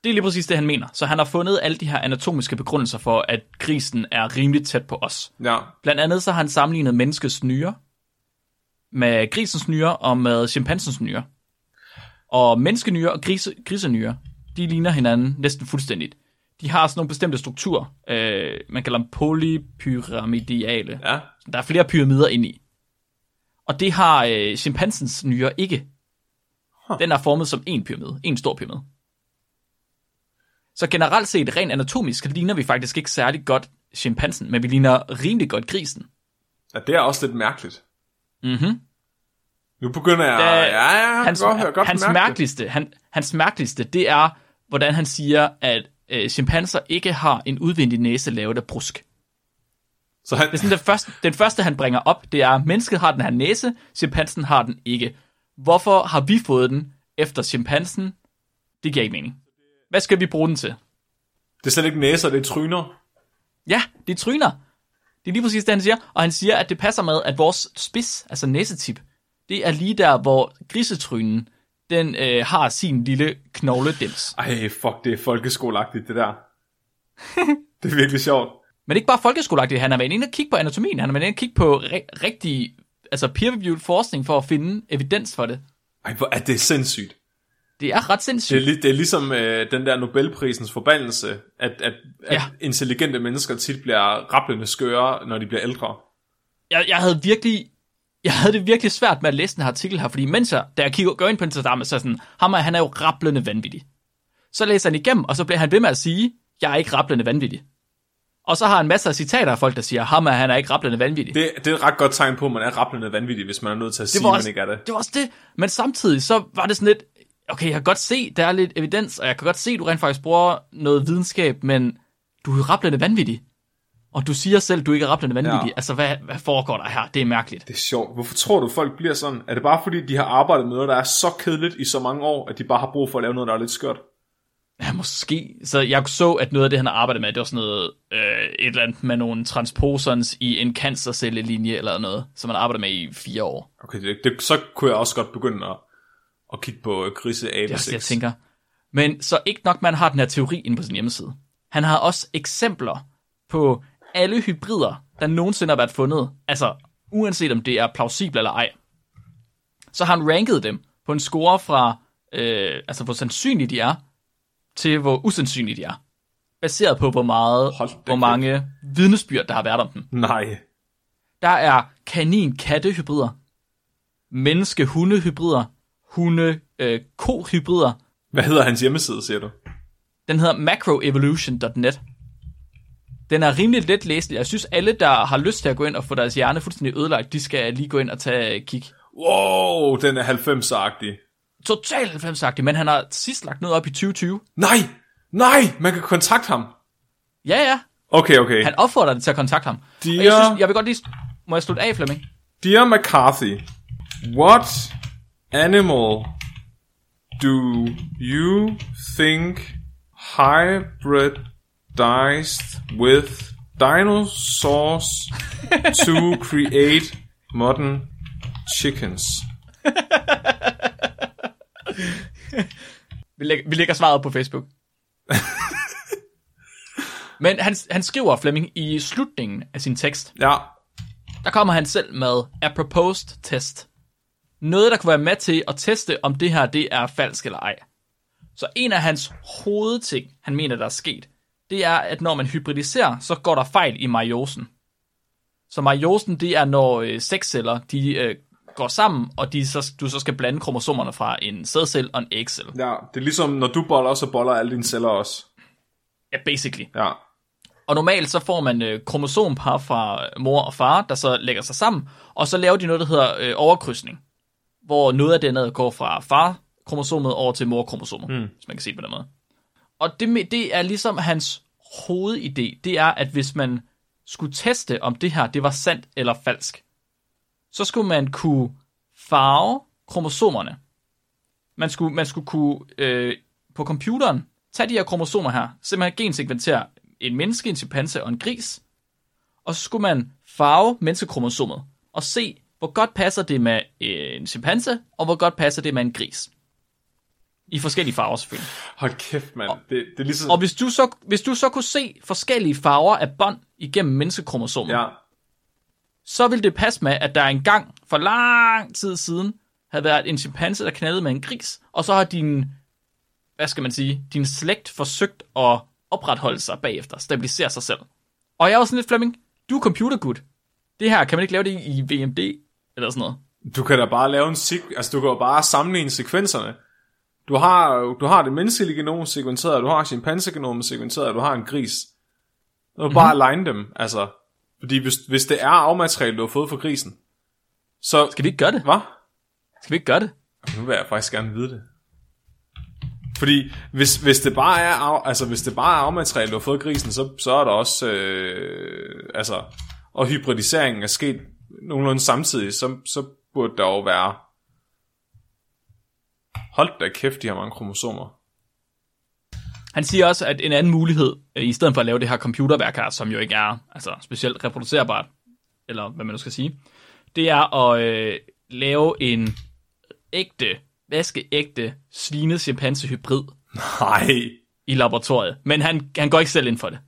Det er lige præcis det, han mener. Så han har fundet alle de her anatomiske begrundelser for, at grisen er rimelig tæt på os. Ja, Blandt andet så har han sammenlignet menneskets nyre med grisens nyre og med chimpansens nyre. Og menneskenyre og grise, grisenyre, de ligner hinanden næsten fuldstændigt. de har sådan nogle bestemte strukturer. Øh, man kalder dem polypyramidiale. Ja. Der er flere pyramider inde i. Og det har øh, chimpansens nyre ikke. Huh. Den er formet som en pyramide. En stor pyramide. Så generelt set, rent anatomisk, ligner vi faktisk ikke særlig godt chimpansen, men vi ligner rimelig godt grisen. ja, det er også lidt mærkeligt. Mhm. Nu begynder jeg... Da- ja, ja, jeg hans, godt, høre, godt hans, mærke det. mærkeligste, han, hans mærkeligste, det er, hvordan han siger, at øh, chimpanser ikke har en udvendig næse lavet af brusk. Så han, Det er sådan, den, første, den første, han bringer op, det er, at mennesket har den her næse, chimpansen har den ikke. Hvorfor har vi fået den efter chimpansen? Det giver ikke mening. Hvad skal vi bruge den til? det er slet ikke næser, det er tryner. Ja, det er tryner. Det er lige præcis det, han siger. Og han siger, at det passer med, at vores spids, altså næsetip, det er lige der, hvor grisetrynen, den øh, har sin lille knogledems. Ej, fuck, det er folkeskoleagtigt, det der. det er virkelig sjovt. Men ikke bare folkeskoleagtigt, han har været inde og kigge på anatomien, han har været inde og kigge på ri- rigtig, altså peer-reviewed forskning for at finde evidens for det. Ej, hvor er det sindssygt. Det er ret Det sindssygt. er, li- det er ligesom øh, den der Nobelprisens forbandelse, at, at, at Ja. intelligente mennesker tit bliver rablende skøre, når de bliver ældre. Jeg, jeg havde virkelig, jeg havde det virkelig svært med at læse den her artikel her, fordi mens jeg, da jeg kigger, går ind på Instagram, så er sådan, ham er, han er jo rablende vanvittig. Så læser han igennem, og så bliver han ved med at sige, jeg er ikke rablende vanvittig. Og så har han masser af citater af folk, der siger, ham er, han er ikke rablende vanvittig. Det, det er et ret godt tegn på, at man er rablende vanvittig, hvis man er nødt til at sige, var at man også, ikke er det. det var også det. Men samtidig, så var det sådan lidt, okay, jeg kan godt se, der er lidt evidens, og jeg kan godt se, du rent faktisk bruger noget videnskab, men du er jo rablende vanvittig. Og du siger selv, du ikke er rablende vanvittig. Ja. Altså, hvad, hvad foregår der her? Det er mærkeligt. Det er sjovt. Hvorfor tror du, folk bliver sådan? Er det bare fordi, de har arbejdet med noget, der er så kedeligt i så mange år, at de bare har brug for at lave noget, der er lidt skørt? Ja, måske. Så jeg så, at noget af det, han har arbejdet med, det var sådan noget, øh, et eller andet med nogle transposons i en cancercellelinje eller noget, som han arbejder med i fire år. Okay, det, det, så kunne jeg også godt begynde at, at kigge på grise Det er også det, jeg tænker. Men så ikke nok, man har den her teori inde på sin hjemmeside. Han har også eksempler på alle hybrider, der nogensinde har været fundet. Altså, uanset om det er plausibelt eller ej. Så har han ranket dem på en score fra, øh, altså hvor sandsynlige de er, til hvor usandsynlige de er. Baseret på, hvor meget, hvor kæft. mange vidnesbyrd, der har været om dem. Nej. Der er kanin-katte-hybrider, menneske-hunde-hybrider, hunde-ko-hybrider. Hvad hedder hans hjemmeside, siger du? Den hedder macroevolution.net. Den er rimelig let læselig. Jeg synes, alle, der har lyst til at gå ind og få deres hjerne fuldstændig ødelagt, de skal lige gå ind og tage et kig. Wow, den er 90'er-agtig. Totalt 90 men han har sidst lagt noget op i 2020. Nej! Nej! Man kan kontakte ham. Ja, ja. Okay, okay. Han opfordrer dig til at kontakte ham. De Og jeg, synes, jeg vil godt lige... Må jeg slutte af, Flemming? Dear McCarthy, what animal do you think hybridized with dinosaurs to create modern chickens? Vi lægger, vi lægger svaret på Facebook. Men han, han skriver, Flemming, i slutningen af sin tekst, Ja, der kommer han selv med a proposed test. Noget, der kunne være med til at teste, om det her det er falsk eller ej. Så en af hans hovedting, han mener, der er sket, det er, at når man hybridiserer, så går der fejl i meiosen. Så meiosen, det er, når øh, seks celler, de øh, går sammen, og de så, du så skal blande kromosomerne fra en sædcelle og en ægcelle. ja, det er ligesom, når du boller, så boller alle dine celler også. Ja, basically. Ja, Og normalt så får man øh, kromosompar fra mor og far, der så lægger sig sammen, og så laver de noget, der hedder øh, overkrydsning, hvor noget af andet går fra far-kromosomet over til mor-kromosomet, mm. hvis man kan sige det på den måde. Og det, det er ligesom hans hovedidé, det er, at hvis man skulle teste, om det her det var sandt eller falsk, så skulle man kunne farve kromosomerne. Man skulle, man skulle kunne øh, på computeren tage de her kromosomer her, simpelthen gensekventere en menneske, en chimpanse og en gris, og så skulle man farve menneskekromosomet og se, hvor godt passer det med en chimpanse, og hvor godt passer det med en gris. I forskellige farver selvfølgelig. hold kæft, mand. Det, det er ligesom... Og hvis du, så, hvis du så kunne se forskellige farver af bånd igennem menneskekromosomet, Ja, så vil det passe med, at der engang for lang tid siden havde været en chimpanse, der knaldede med en gris, og så har din, hvad skal man sige, din slægt forsøgt at opretholde sig bagefter, stabilisere sig selv. Og jeg var sådan lidt, Flemming, du er computergud. Det her, kan man ikke lave det i VMD? Eller sådan noget. Du kan da bare lave en sek- altså du kan jo bare sammenligne sekvenserne. Du har, du har det menneskelige genom sekventeret, du har chimpansegenom sekventeret, du har en gris. Du kan bare align dem, altså. Fordi hvis, hvis det er afmateriale, du har fået fra grisen, så... Skal vi ikke gøre det? Hvad? Skal vi ikke gøre det? Nu vil jeg faktisk gerne vide det. Fordi hvis, hvis det bare er af, altså hvis det bare er afmateriale, du har fået grisen, så, så er der også øh, altså og hybridiseringen er sket nogenlunde samtidig, så, så burde der jo være hold da kæft, de har mange kromosomer. Han siger også, at en anden mulighed, øh, i stedet for at lave det her computerværk her, som jo ikke er altså, specielt reproducerbart, eller hvad man nu skal sige, det er at øh, lave en ægte, vaskeægte svine chimpanse hybrid Nej. i laboratoriet. Men han, han går ikke selv ind for det.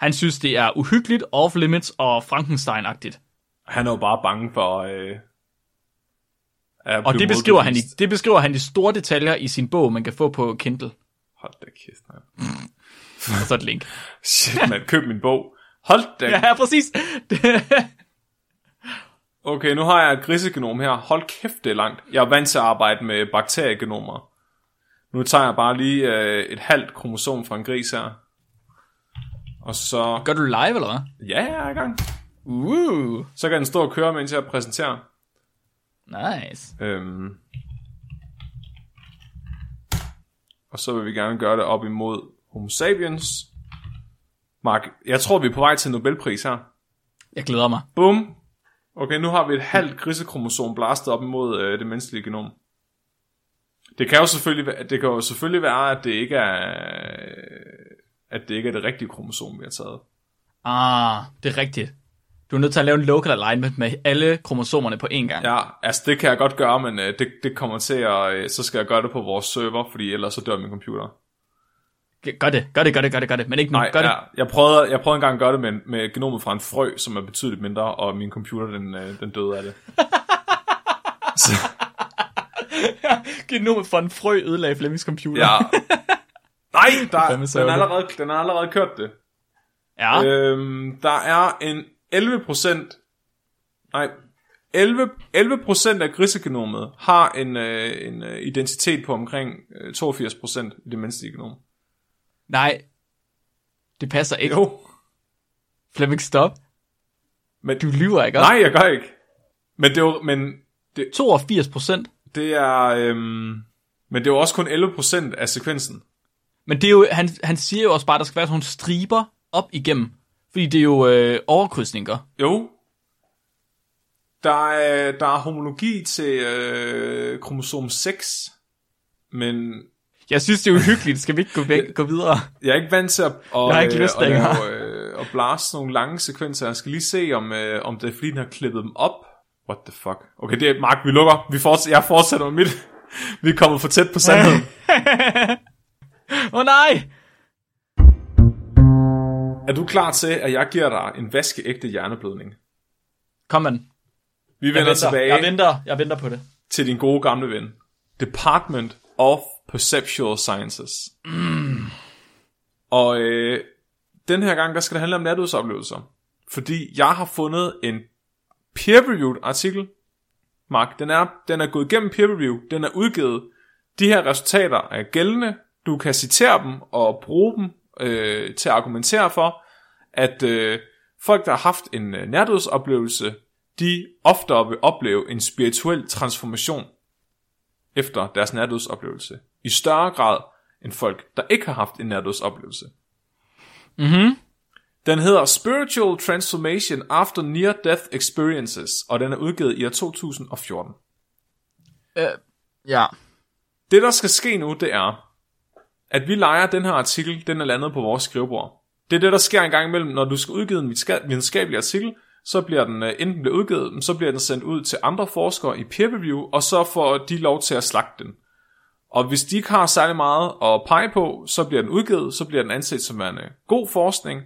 Han synes, det er uhyggeligt, off-limits og Frankenstein-agtigt. Han er jo bare bange for... Øh, Og det beskriver, han i, det beskriver han i store detaljer i sin bog, man kan få på Kindle. Hold da kæft, man. Og så et link. Shit, man. Køb min bog. Hold da. Ja, præcis. Okay, nu har jeg et grisegenom her. Hold kæft, det er langt. Jeg er vant til at arbejde med bakteriegenomer. Nu tager jeg bare lige øh, et halvt kromosom fra en gris her. Og så... Gør du live, eller hvad? Ja, jeg er i gang. Uh, Så kan den stå og køre, mens jeg præsenterer. nice. Øhm. Og så vil vi gerne gøre det op imod Homo sapiens. Mark, jeg tror, vi er på vej til en Nobelpris her. Jeg glæder mig. Bum. Okay, nu har vi et halvt grisekromosom blastet op imod øh, det menneskelige genom. Det kan jo selvfølgelig være, det kan jo selvfølgelig være, at det ikke er at det ikke er det rigtige kromosom, vi har taget. Ah, det er rigtigt. Du er nødt til at lave en local alignment med alle kromosomerne på én gang. Ja, altså det kan jeg godt gøre, men øh, det, det kommer til at, øh, så skal jeg gøre det på vores server, fordi ellers så dør min computer. Gør det, gør det, gør det, gør det, gør det. Men ikke nu, Nej, gør det. ja, jeg, prøvede, jeg prøvede engang at gøre det med, med genomet fra en frø, som er betydeligt mindre, og min computer, den, øh, den døde af det. så, Genomet for en frø ødelagde Flemmings computer. ja. Nej, der, den, er allerede, den har allerede kørt det. ja. Øhm, der er en 11% nej, 11, 11% af grisegenomet har en, øh, en øh, identitet på omkring øh, 82% i det menneskelige genom. Nej. Det passer ikke. Jo, Flemming, stop. men, Du lyver ikke. nej, jeg gør ikke. Men det er jo, men 82 procent. det er, øhm, men det er jo også kun 11% af sekvensen. Men det er jo, han, han siger jo også bare, at der skal være sådan nogle striber op igennem. Fordi det er jo øh, overkrydsninger. Jo. Der er, der er homologi til øh, kromosom 6, men Jeg synes, det er uhyggeligt. Skal vi ikke gå, væk, gå videre? jeg er ikke vant til at, at, Jeg har ikke øh, lyst at, længere. lave, øh, at blaste nogle lange sekvenser. Jeg skal lige se, om, øh, om det er fordi, den har klippet dem op. What the fuck? Okay, det er Mark, vi lukker. Vi fortsætter, jeg fortsætter med mit. Vi er kommet for tæt på sandheden. Åh oh, nej! Er du klar til, at jeg giver dig en vaskeægte hjerneblødning? Kom man. Vi Jeg vender venter, tilbage jeg venter, jeg venter på det. til din gode gamle ven. Department of Perceptual Sciences. Mm. Og øh, den her gang, der skal det handle om nærdødsoplevelser. Fordi jeg har fundet en peer-reviewed artikel. Mark, den er, den er gået igennem peer review. Den er udgivet. De her resultater er gældende. Du kan citere dem og bruge dem øh, til at argumentere for, at øh, folk, der har haft en øh, nærdødsoplevelse, de oftere vil opleve en spirituel transformation efter deres nærdødsoplevelse. I større grad end folk, der ikke har haft en nærdødsoplevelse. Mhm. Den hedder Spiritual Transformation After Near Death Experiences, og den er udgivet i år 2014. Øh, ja. Det, der skal ske nu, det er, at vi leger den her artikel, den er landet på vores skrivebord. Det er det, der sker en gang imellem, når du skal udgive en videnskabelig artikel, så bliver den øh, enten bliver udgivet, men så bliver den sendt ud til andre forskere i peer review, og så får de lov til at slagte den. Og hvis de ikke har særlig meget at pege på, så bliver den udgivet, så bliver den anset som en god forskning.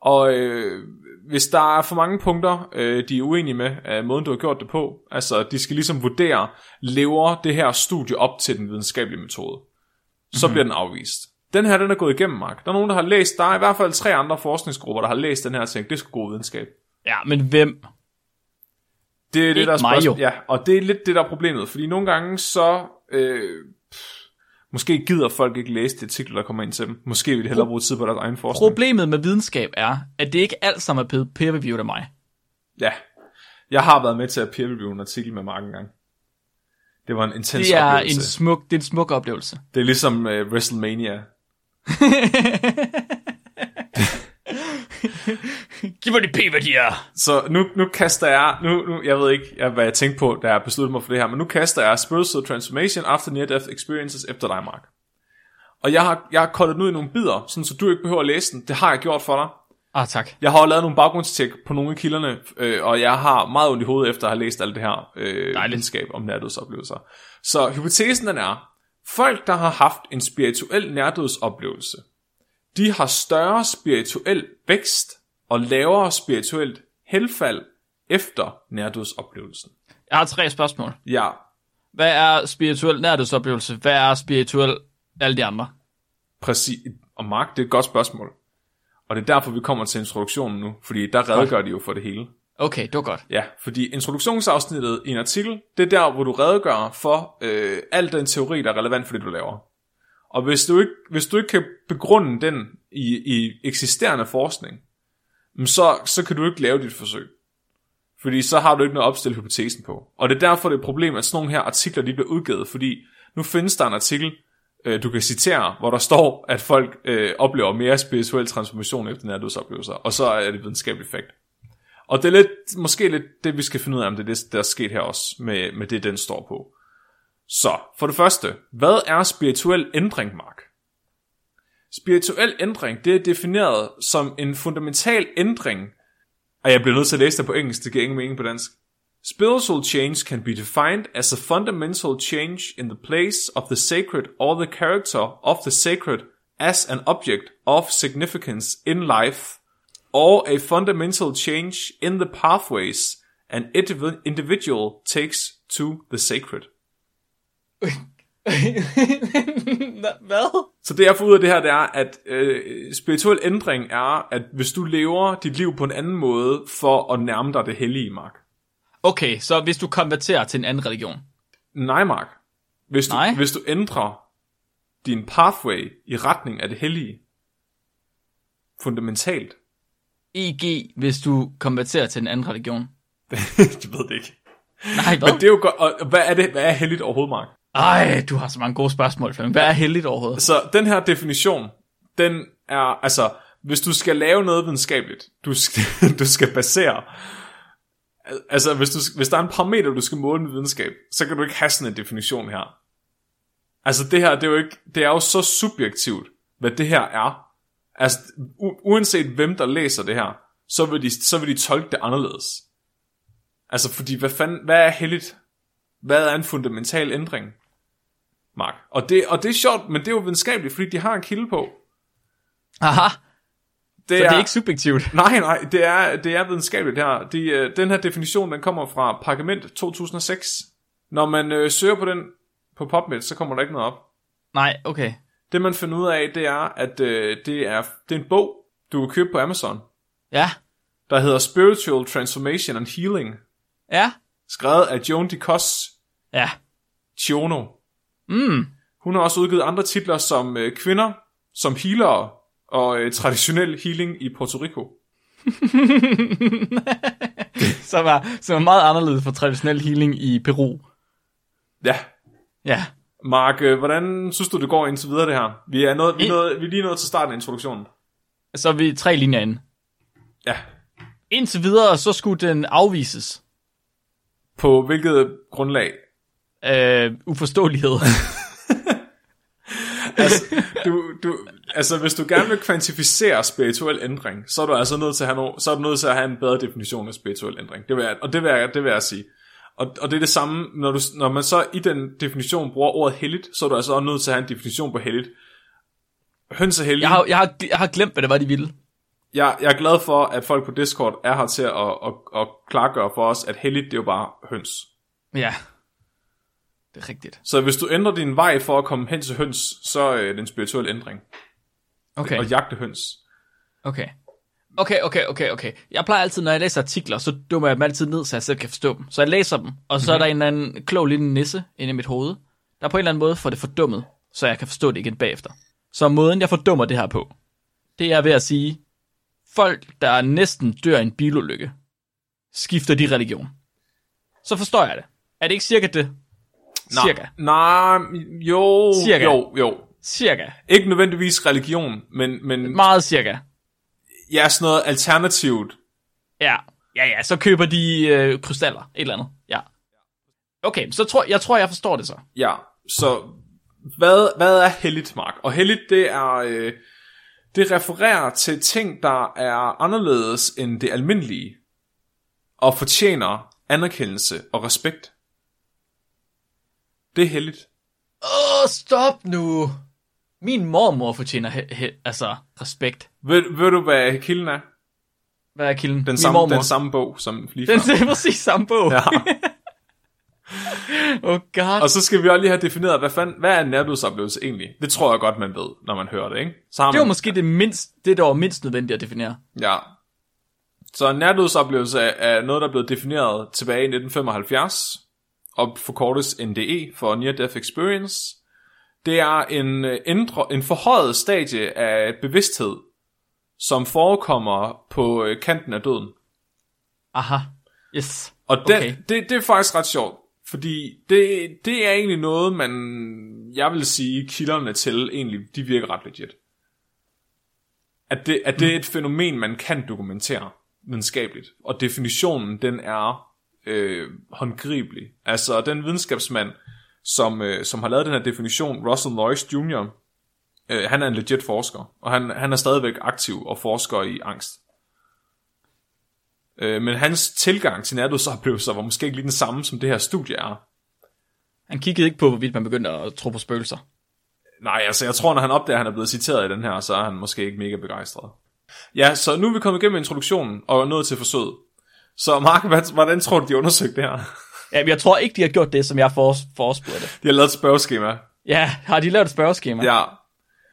Og øh, hvis der er for mange punkter, øh, de er uenige med af måden, du har gjort det på, altså de skal ligesom vurdere, lever det her studie op til den videnskabelige metode, så mm-hmm. bliver den afvist. Den her, den er gået igennem, Mark. Der er nogen, der har læst, der er i hvert fald tre andre forskningsgrupper, der har læst den her og tænkt, det er sgu god videnskab. Ja, men hvem? Det er det, Ikke der er mig, spørgsmål. jo. Ja, og det er lidt det, der er problemet. Fordi nogle gange så... Øh, pff, måske gider folk ikke læse de artikler, der kommer ind til dem. Måske vil de hellere bruge tid på deres egen forskning. Problemet med videnskab er, at det ikke alt sammen er pe- peer-reviewed af mig. Ja. Jeg har været med til at peer-review en artikel med Mark en gang. Det var en intens Det er en oplevelse. smuk, det er en smuk oplevelse. Det er ligesom uh, WrestleMania. Giv mig de p-værdier. Så nu, nu kaster jeg, nu, nu, jeg ved ikke, jeg, hvad jeg tænkte på, da jeg besluttede mig for det her, men nu kaster jeg Spiritual Transformation After Near Death Experiences efter dig, Mark. Og jeg har, jeg har kottet den ud i nogle bidder, sådan så du ikke behøver at læse den. Det har jeg gjort for dig. Ah, tak. Jeg har også lavet nogle baggrundstjek på nogle af kilderne, øh, og jeg har meget ondt i hovedet efter at have læst alt det her øh, videnskab om nærdødsoplevelser. Så hypotesen den er, folk der har haft en spirituel nærdødsoplevelse, de har større spirituel vækst og lavere spirituelt helfald efter nærdødsoplevelsen. Jeg har tre spørgsmål. Ja, Hvad er spirituel nærdødsoplevelse? Hvad er spirituel alle de andre? præcis. Og Mark, det er et godt spørgsmål. Og det er derfor, vi kommer til introduktionen nu, fordi der redegør de jo for det hele. Okay, det var godt. Ja, fordi introduktionsafsnittet i en artikel, det er der, hvor du redegør for øh, al den teori, der er relevant for det, du laver. Og hvis du ikke, hvis du ikke kan begrunde den i, i eksisterende forskning, mm, så, så kan du ikke lave dit forsøg. Fordi så har du ikke noget at opstille hypotesen på. Og det er derfor, det er et problem, at sådan nogle her artikler, de bliver udgivet, fordi nu findes der en artikel, øh, du kan citere, hvor der står, at folk øh, oplever mere spirituel transformation efter nærdødsoplevelser, og så er det videnskabelig fakt. Og det er lidt, måske lidt det, vi skal finde ud af, om det er det, der er sket her også, med, med det, den står på. Så, for det første, hvad er spirituel ændring, Mark? Spirituel ændring, det er defineret som en fundamental ændring, og jeg bliver nødt til at læse det på engelsk, det giver ingen mening på dansk. Spiritual change can be defined as a fundamental change in the place of the sacred or the character of the sacred as an object of significance in life, or a fundamental change in the pathways an indiv- individual takes to the sacred. Hvad? Så det jeg får ud af det her, det er, at øh, spirituel ændring er, at hvis du lever dit liv på en anden måde for at nærme dig det hellige, Mark. Okay, så hvis du konverterer til en anden religion. Nej, Mark. Hvis du, Nej. hvis du ændrer din pathway i retning af det hellige, fundamentalt, EG, hvis du konverterer til en anden religion. du ved det ikke. Nej, hvad? Men det er jo godt, og hvad er det, hvad er helligt overhovedet, Mark? Ej, du har så mange gode spørgsmål, Flemming. Hvad er heldigt overhovedet? Så den her definition, den er, altså, hvis du skal lave noget videnskabeligt, du skal, du skal basere, altså hvis, du, hvis der er en parameter, du skal måle med videnskab, så kan du ikke have sådan en definition her. Altså det her, det er jo ikke, det er jo så subjektivt, hvad det her er. Altså, u- uanset hvem der læser det her, så vil, de, så vil de tolke det anderledes. Altså, fordi hvad, fanden, hvad er heldigt? Hvad er en fundamental ændring? Mark. Og det, og det er sjovt, men det er jo videnskabeligt, fordi de har en kilde på. Aha, det så det er ikke subjektivt. Nej, nej, det er, det er videnskabeligt det her. De, øh, den her definition, den kommer fra Parkament 2006. Når man øh, søger på den på PubMed, så kommer der ikke noget op. Nej, okay. Det man finder ud af, det er, at øh, det, er, det er en bog, du kan købe på Amazon, Ja, der hedder Spiritual Transformation and Healing, ja, skrevet af Joan DeCos ja. Chiono. Mm, Hun har også udgivet andre titler som øh, Kvinder, som healere og øh, traditionel healing i Puerto Rico. som, er, som er meget anderledes fra traditionel healing i Peru. Ja, Ja. Mark, øh, hvordan synes du, det går indtil videre det her? Vi er, nået, vi, er nået, vi er lige nået til starten af introduktionen. Så er vi tre linjer inde. Ja. Indtil videre, så skulle den afvises. På hvilket grundlag? Øh, uforståelighed. Altså, du, du, altså, hvis du gerne vil kvantificere spirituel ændring, så er du altså nødt til at have, no, så er du nødt til at have en bedre definition af spirituel ændring. Det vil jeg, og det vil jeg, det vil jeg sige. Og, og det er det samme, når, du, når man så i den definition bruger ordet helligt, så er du altså også nødt til at have en definition på helligt. Høns er hellige. Jeg har, jeg, har, jeg har glemt, hvad det var, de ville. Jeg, jeg er glad for, at folk på Discord er her til at, at, at klargøre for os, at helligt det er jo bare høns. Ja. Det er rigtigt. Så hvis du ændrer din vej for at komme hen til høns, så er det en spirituel ændring. Okay, Og jagte høns. okay. Okay, okay, okay, okay. Jeg plejer altid, når jeg læser artikler, så dummer jeg dem altid ned, så jeg selv kan forstå dem. Så jeg læser dem, og så mm-hmm. er der en eller anden klog lille nisse inde i mit hoved, der på en eller anden måde får det fordummet, så jeg kan forstå det igen bagefter. Så måden, jeg fordummer det her på, det er ved at sige, folk, der næsten dør i en bilulykke, skifter de religion. Så forstår jeg det. Er det ikke cirka det? Nej, Cirka. Nej, jo, Cirka. jo, jo. Cirka. Ikke nødvendigvis religion, men, men Meget cirka. ja, sådan noget alternativt. Ja, ja, ja, så køber de øh, krystaller, et eller andet. Ja. Okay, så tror jeg tror, jeg forstår det så. Ja, så hvad, hvad er helligt, Mark? Og helligt, det er... Øh, det refererer til ting, der er anderledes end det almindelige, og fortjener anerkendelse og respekt. Det er heldigt. Åh, oh, stop nu. Min mormor fortjener he- he- altså respekt. Ved, ved du, hvad kilden er? Hvad er kilden? Den Min samme, mormor. den samme bog, som lige Den er præcis samme bog. Ja. oh god. Og så skal vi også lige have defineret, hvad, fanden, hvad er en nærdødsoplevelse egentlig? Det tror jeg godt, man ved, når man hører det, ikke? Så har det var måske det, mindst, det, der var mindst nødvendigt at definere. Ja. Så en nærdødsoplevelse er, er noget, der er blevet defineret tilbage i 1975, og forkortes NDE for Near Death Experience. Det er en, øh, ændre, en forhøjet stadie af bevidsthed, som forekommer på øh, kanten af døden. Aha. Yes. Og den, Okay. det, det er faktisk ret sjovt, fordi det, det er egentlig noget, man, jeg vil sige, kilderne til egentlig, de virker ret legit. At det, at det er et fænomen, man kan dokumentere videnskabeligt. Og definitionen, den er øh, håndgribelig. Altså, den videnskabsmand, som, øh, som har lavet den her definition, Russell Loyce Jr., øh, han er en legit forsker, og han, han er stadigvæk aktiv og forsker i angst. Øh, men hans tilgang til nærdødsoplevelser var måske ikke lige den samme, som det her studie er. Han kiggede ikke på, hvorvidt man begyndte at tro på spøgelser. Nej, altså jeg tror, når han opdager, at han er blevet citeret i den her, så er han måske ikke mega begejstret. Ja, så nu er vi kommet igennem introduktionen og nået til forsøget. Så Mark, hvordan tror du, de undersøgte det her? Ja, jeg tror ikke, de har gjort det, som jeg for, forespurgte. De har lavet et spørgeskema. Ja, har de lavet et spørgeskema? Ja,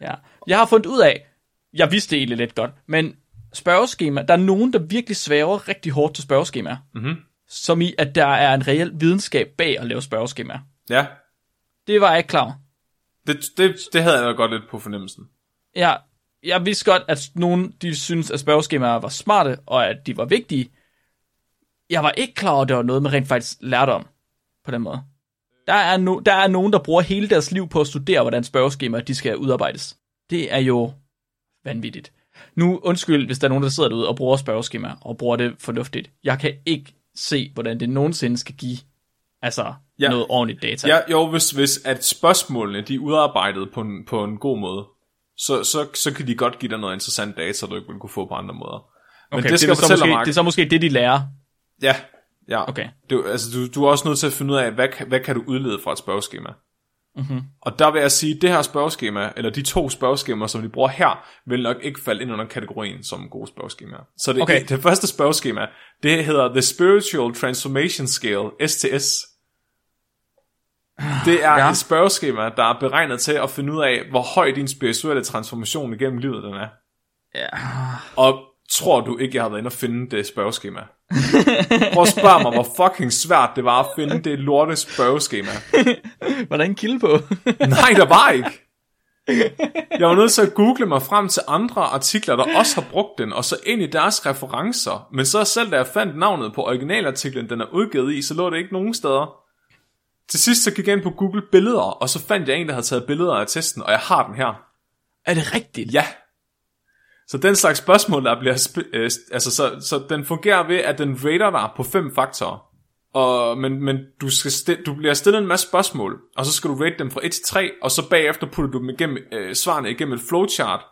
ja. Jeg har fundet ud af, jeg vidste det egentlig lidt godt, men spørgeskema, der er nogen, der virkelig svæver rigtig hårdt til spørgeskemaer. Mhm. Som i, at der er en reel videnskab bag at lave spørgeskemaer. ja. Det var jeg ikke klar. Det, det, det havde jeg godt lidt på fornemmelsen. Jeg, jeg vidste godt, at nogen de synes, at spørgeskemaer var smarte, og at de var vigtige. Jeg var ikke klar over, at det var noget, man rent faktisk lærte om på den måde. Der er, no, der er nogen, der bruger hele deres liv på at studere, hvordan spørgeskemaer de skal udarbejdes. Det er jo vanvittigt. Nu undskyld, hvis der er nogen, der sidder derude og bruger spørgeskemaer, og bruger det fornuftigt. Jeg kan ikke se, hvordan det nogensinde skal give altså, Ja. noget ordentligt data. Ja, jo, hvis, hvis at spørgsmålene de er udarbejdet på en, på en god måde, så, så, så kan de godt give dig noget interessant data, du ikke vil kunne få på andre måder. Men okay, det skal er jeg så måske, Mark. det er så måske det, de lærer. Ja, ja. Okay. Du, altså, du, du er også nødt til at finde ud af, hvad, hvad kan du udlede fra et spørgeskema. Mm-hmm. Og der vil jeg sige, at det her spørgeskema, eller de to spørgeskemaer, som de bruger her, vil nok ikke falde ind under kategorien som gode spørgeskemaer. Så det, Okay. det første spørgeskema, det hedder The Spiritual Transformation Scale, STS. Det er. Ja. et spørgeskema, der er beregnet til at finde ud af, hvor høj din spirituelle transformation igennem livet den er. Ja. Og tror du ikke, jeg har været inde og finde det spørgeskema? Prøv at spørge mig, hvor fucking svært det var at finde det lorte spørgeskema. Var der en kilde på? Nej, der var ikke. Jeg var nødt til at google mig frem til andre artikler, der også har brugt den, og så ind i deres referencer. Men så selv da jeg fandt navnet på originalartiklen, den er udgivet i, så lå det ikke nogen steder. Til sidst så gik jeg ind på Google Billeder, og så fandt jeg en, der havde taget billeder af testen, og jeg har den her. er det rigtigt? Ja. Så den slags spørgsmål, der bliver... Øh, altså, så, så den fungerer ved, at den rater dig på fem faktorer. Og, men men du, skal du bliver stillet en masse spørgsmål, og så skal du rate dem fra 1 til 3, og så bagefter putter du dem igennem, øh, svarene igennem et flowchart,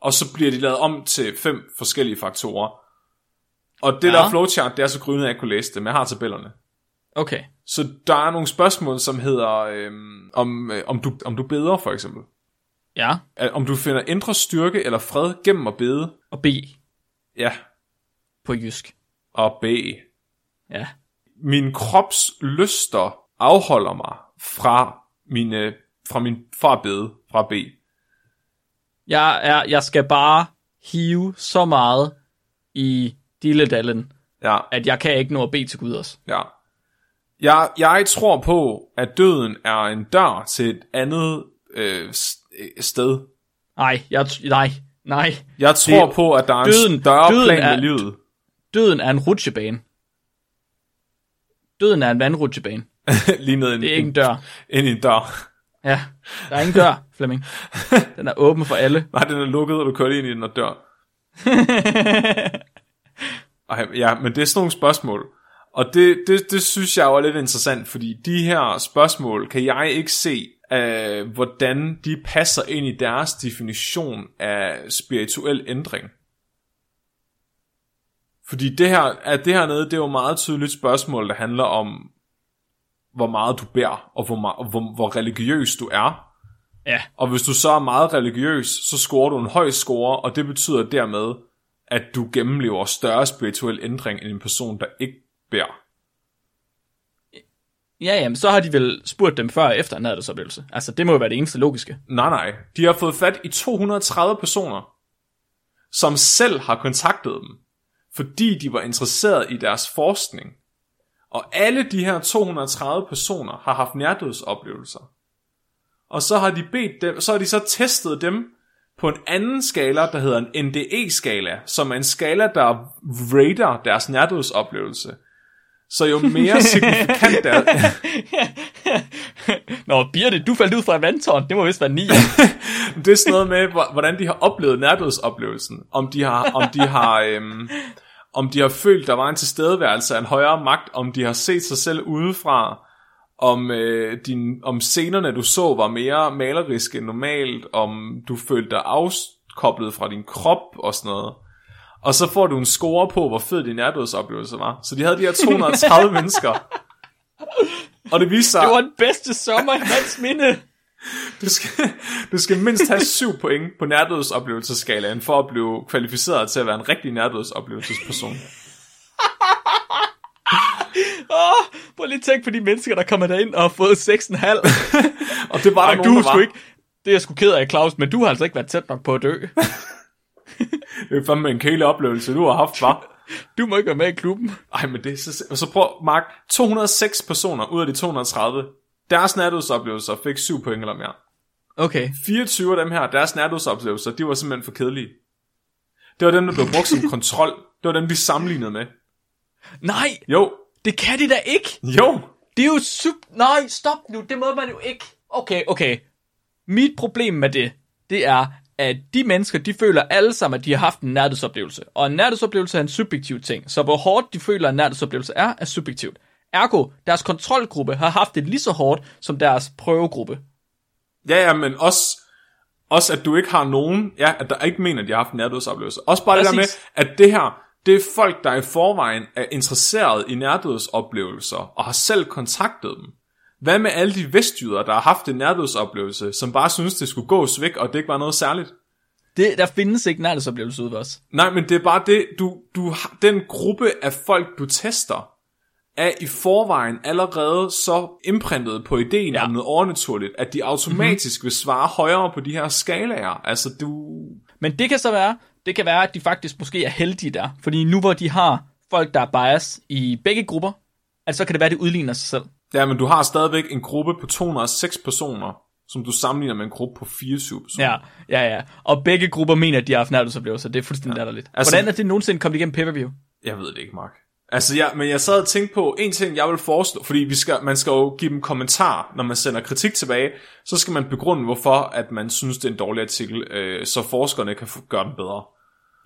og så bliver de lavet om til fem forskellige faktorer. Og det ja. Der flowchart, det er så grynet, at jeg kunne læse det, men jeg har tabellerne. Okay. Så der er nogle spørgsmål, som hedder, øh, om, øh, om, du, om du beder for eksempel. Ja. At- Om du finder indre styrke eller fred gennem at bede. Og B Ja, på jysk. og B. Ja. Min krops lyster afholder mig fra, mine, fra min farbede fra B. Jeg, er, jeg skal bare hive så meget i dilledallen, Ja, at jeg kan ikke nå at bede til Gud også. ja. Jeg, jeg tror på, at døden er en dør til et andet øh, sted. Nej, jeg, nej, nej. Jeg tror Det- på, at der er en døden- større døden plan er- med livet. Døden er en rutsjebane. Døden er en vandrutsjebane. Lige ned i en, Det er ikke en dør. ind i en dør. Ja, der er ingen dør, Flemming. Den er åben for alle. Nej, den er lukket, og du kører ind i den og dør. Ej, ja, men det er sådan nogle spørgsmål. Og det, det, det synes jeg jo er lidt interessant, fordi de her spørgsmål kan jeg ikke se, øh, hvordan de passer ind i deres definition af spirituel ændring. Fordi det her, at det her nede, det er jo meget tydeligt spørgsmål, der handler om, hvor meget du bærer, og hvor, meget, hvor, hvor religiøs du er. Ja, Og hvis du så er meget religiøs, så scorer du en høj score, og det betyder dermed, at du gennemlever større spirituel ændring end en person, der ikke bærer ja, jamen, så har de vel spurgt dem før og efter en nadverdsoplevelse. Altså, det må jo være det eneste logiske. Nej, nej. De har fået fat i 230 personer, som selv har kontaktet dem, fordi de var interesseret i deres forskning. Og alle de her 230 personer har haft nærdødsoplevelser. Og så har de bedt dem, så har de så testet dem på en anden skala, der hedder en NDE-skala, som er en skala, der rater deres nærdødsoplevelse. Så jo mere signifikant der, Nå, Birte, du faldt ud fra en vandtårn. Det må vist være 9. det er sådan noget med, hvor- hvordan de har oplevet nærdødsoplevelsen. Om de har, om de har, øhm, om de har følt, der var en tilstedeværelse af en højere magt, om de har set sig selv udefra, om, øh, din, om scenerne, du så, var mere maleriske end normalt, om du følte dig afkoblet fra din krop og sådan noget. Og så får du en score på, hvor fed din nærdødsoplevelse var. Så de havde de her 230 mennesker. Og det viste sig, Det var den bedste sommer i mands minde. du skal, du skal mindst have 7 point på nærdødsoplevelsesskalaen for at blive kvalificeret til at være en rigtig nærdødsoplevelsesperson. Åh, prøv lige at tænke på de mennesker, der kommer derind og har fået 6,5. Og det var der Ej, nogen, du der er var. ikke... Det er jeg sgu ked af, Claus, men du har altså ikke været tæt nok på at dø. Det er fandme en kæle oplevelse, du har haft, var. Du må ikke være med i klubben. Ej, men det er så... Og så prøv, Mark, 206 personer ud af de 230, deres nærdødsoplevelser fik 7 point eller mere. Okay. 24 af dem her, deres nærdødsoplevelser, de var simpelthen for kedelige. Det var dem, der blev brugt som kontrol. Det var dem, de sammenlignede med. Nej, Jo, det kan de da ikke. jo, Det er jo sup... Nej, stop nu. Det må man jo ikke. Okay, okay. Mit problem med det, det er, at de mennesker, de føler alle sammen, at de har haft en nærdødsoplevelse. Og en nærdødsoplevelse er en subjektiv ting. Så hvor hårdt de føler, at en nærdødsoplevelse er, er subjektivt. Ergo, deres kontrolgruppe har haft det lige så hårdt som deres prøvegruppe. Ja, ja, men også, også at du ikke har nogen, ja, at der ikke mener, at de har haft en nærdødsoplevelse. Også bare det der med, Præcis. at det her, det er folk, der i forvejen er interesseret i nærdødsoplevelser, og har selv kontaktet dem. Hvad med alle de vestjyder, der har haft en nærdødsoplevelse, som bare synes, det skulle gås væk, og det ikke var noget særligt? Det, der findes ikke nærdødsoplevelse ude ved os. Nej, men det er bare det, du, du den gruppe af folk, du tester, er i forvejen allerede så imprintet på ideen ja. Ja. om noget overnaturligt, at de automatisk mm-hmm. vil svare højere på de her skalaer. Altså, du... Men det kan så være, det kan være, at de faktisk måske er heldige der. Fordi nu hvor de har folk, der er bias i begge grupper, at så kan det være, at det udligner sig selv. Ja, men du har stadigvæk en gruppe på 206 personer, som du sammenligner med en gruppe på 24 personer. Ja, ja, ja. Og begge grupper mener, at de har haft nærdødsoplevelser. Det er fuldstændig ja. latterligt. Altså- Hvordan er det nogensinde kommet igennem pay-per-view? Jeg ved det ikke, Mark. Altså, ja, men jeg sad og tænkte på en ting, jeg vil foreslå, fordi vi skal, man skal jo give dem kommentar, når man sender kritik tilbage, så skal man begrunde, hvorfor at man synes, det er en dårlig artikel, øh, så forskerne kan gøre den bedre.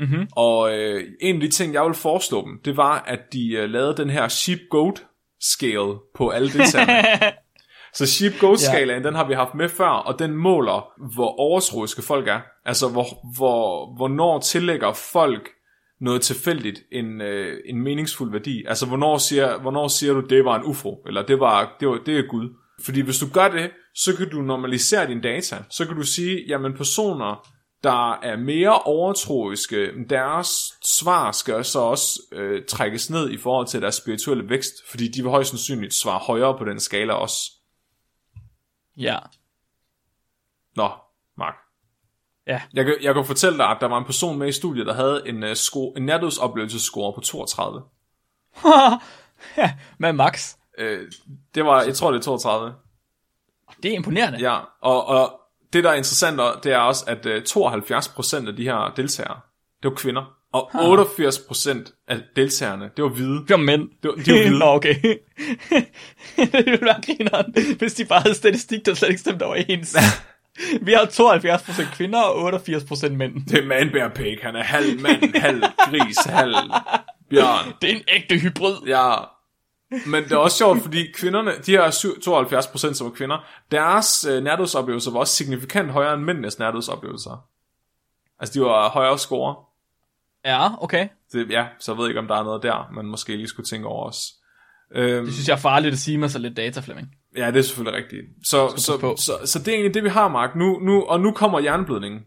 Mm-hmm. Og øh, en af de ting, jeg vil foreslå dem, det var, at de øh, lavede den her sheep-goat scale på alle deltagerne. Så sheep-goat-skalaen, den har vi haft med før, og den måler, hvor overtroiske folk er. Altså, hvor, hvor, hvornår tillægger folk noget tilfældigt en, øh, en meningsfuld værdi. Altså, hvornår siger, hvornår siger du, det var en ufo, eller det, var, det, var, det er Gud. Fordi hvis du gør det, så kan du normalisere dine data. Så kan du sige, jamen personer, der er mere overtroiske, deres svar skal så også øh, trækkes ned i forhold til deres spirituelle vækst, fordi de vil højst sandsynligt svare højere på den skala også. Ja. Nå, Mark. Ja. Jeg jeg kan fortælle dig, at der var en person med i studiet, der havde en, uh, score, en nærdødsoplevelsesscore på 32. ja, med Max. Øh, det var, jeg tror det er 32. Det er imponerende. Ja, og, og det der er interessant, det er også, at uh, 72% af de her deltagere, det var kvinder. Og 88% af deltagerne, det var hvide. Det var mænd. Det var, de var hvide. Nå, okay. det ville være grineren, hvis de bare havde statistik, der slet ikke stemte overens. Vi har 72% kvinder og 88% mænd. Det er Man Pig. Han er halv mand, halv gris, halv bjørn. Det er en ægte hybrid. Ja. Men det er også sjovt, fordi kvinderne, de her 72% som er kvinder, deres øh, nærdødsoplevelser var også signifikant højere end mændenes nærdødsoplevelser. Altså, de var højere score. Ja, okay. Det, ja, så jeg ved ikke, om der er noget der, man måske lige skulle tænke over os. Øhm, Det synes jeg er farligt at sige med så lidt data, Flemming. ja, det er selvfølgelig rigtigt. Så, på. så, så, så, det er egentlig det, vi har, Mark. Nu, nu, og nu kommer jernblødningen.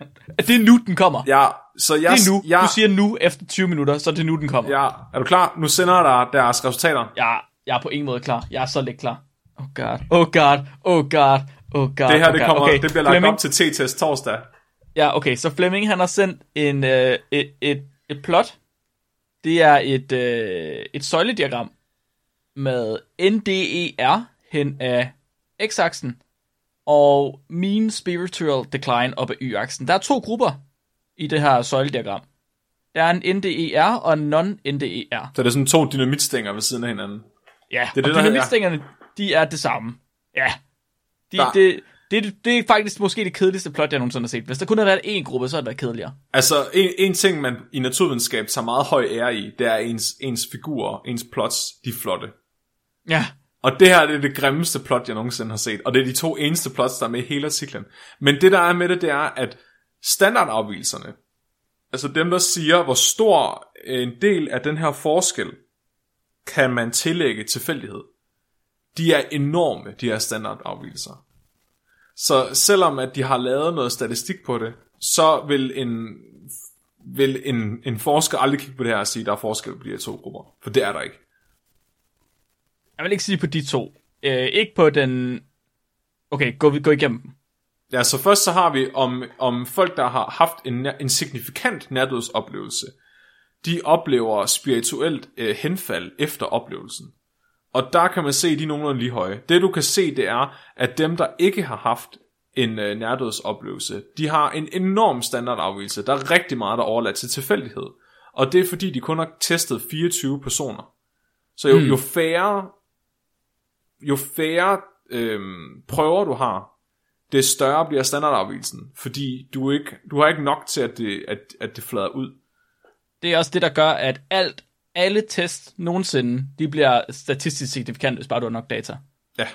Det er nu, den kommer. Ja, så jeg, Det er nu. Jeg, Du siger nu efter 20 minutter, så er det nu, den kommer. ja, er du klar? Nu sender jeg dig deres resultater. Jeg, jeg er på ingen måde klar. Jeg er så lidt klar. Oh god, oh god, oh god, oh god. Det her, oh det, kommer, okay. det bliver lagt Flemming, op til T-test torsdag. Ja, okay, så Flemming han har sendt en, øh, et, et, et plot. Det er et, øh, et søjlediagram med NDER hen af x-aksen og mean spiritual decline op ad y-aksen. Der er to grupper i det her søjlediagram. Der er en NDER og en non-NDER. Så det er sådan to dynamitstænger ved siden af hinanden. Ja, Det er det og dynamitstængerne, de er det samme. Ja. De, Der- det, det, det er faktisk måske det kedeligste plot, jeg nogensinde har set. Hvis der kun havde været én gruppe, så havde det været kedeligere. Altså, en, en ting, man i naturvidenskab tager meget høj ære i, det er ens, ens figurer, ens plots, de er flotte. Ja, Og det her det er det grimmeste plot, jeg nogensinde har set. Og det er de to eneste plots, der er med i hele artiklen. Men det, der er med det, det er, at standardafvielserne, altså dem, der siger, hvor stor øh, en del af den her forskel kan man tillægge tilfældighed, de er enorme, de her standardafvielser. Så selvom at de har lavet noget statistik på det, så vil en, vil en, en forsker aldrig kigge på det her og sige, at der er forskel på de her to grupper. For det er der ikke. jeg vil ikke sige på de to. Øh, ikke på den... Okay, gå, gå igennem dem. Ja, så først så har vi om, om folk, der har haft en, en signifikant nærdødsoplevelse. De oplever spirituelt øh, henfald efter oplevelsen. Og der kan man se, at de er nogenlunde lige høje. Det du kan se, det er, at dem, der ikke har haft en øh, nærdødsoplevelse, de har en enorm standardafvigelse. Der er rigtig meget, der er overladt til tilfældighed. Og det er fordi, de kun har testet 24 personer. Så jo, mm. jo færre, jo færre øhm, prøver du har, det større bliver standardafvielsen, fordi du, ikke, du har ikke nok til, at det, at, at det flader ud. Det er også det, der gør, at alt, alle tests nogensinde, de bliver statistisk signifikant, hvis bare du har nok data. Ja.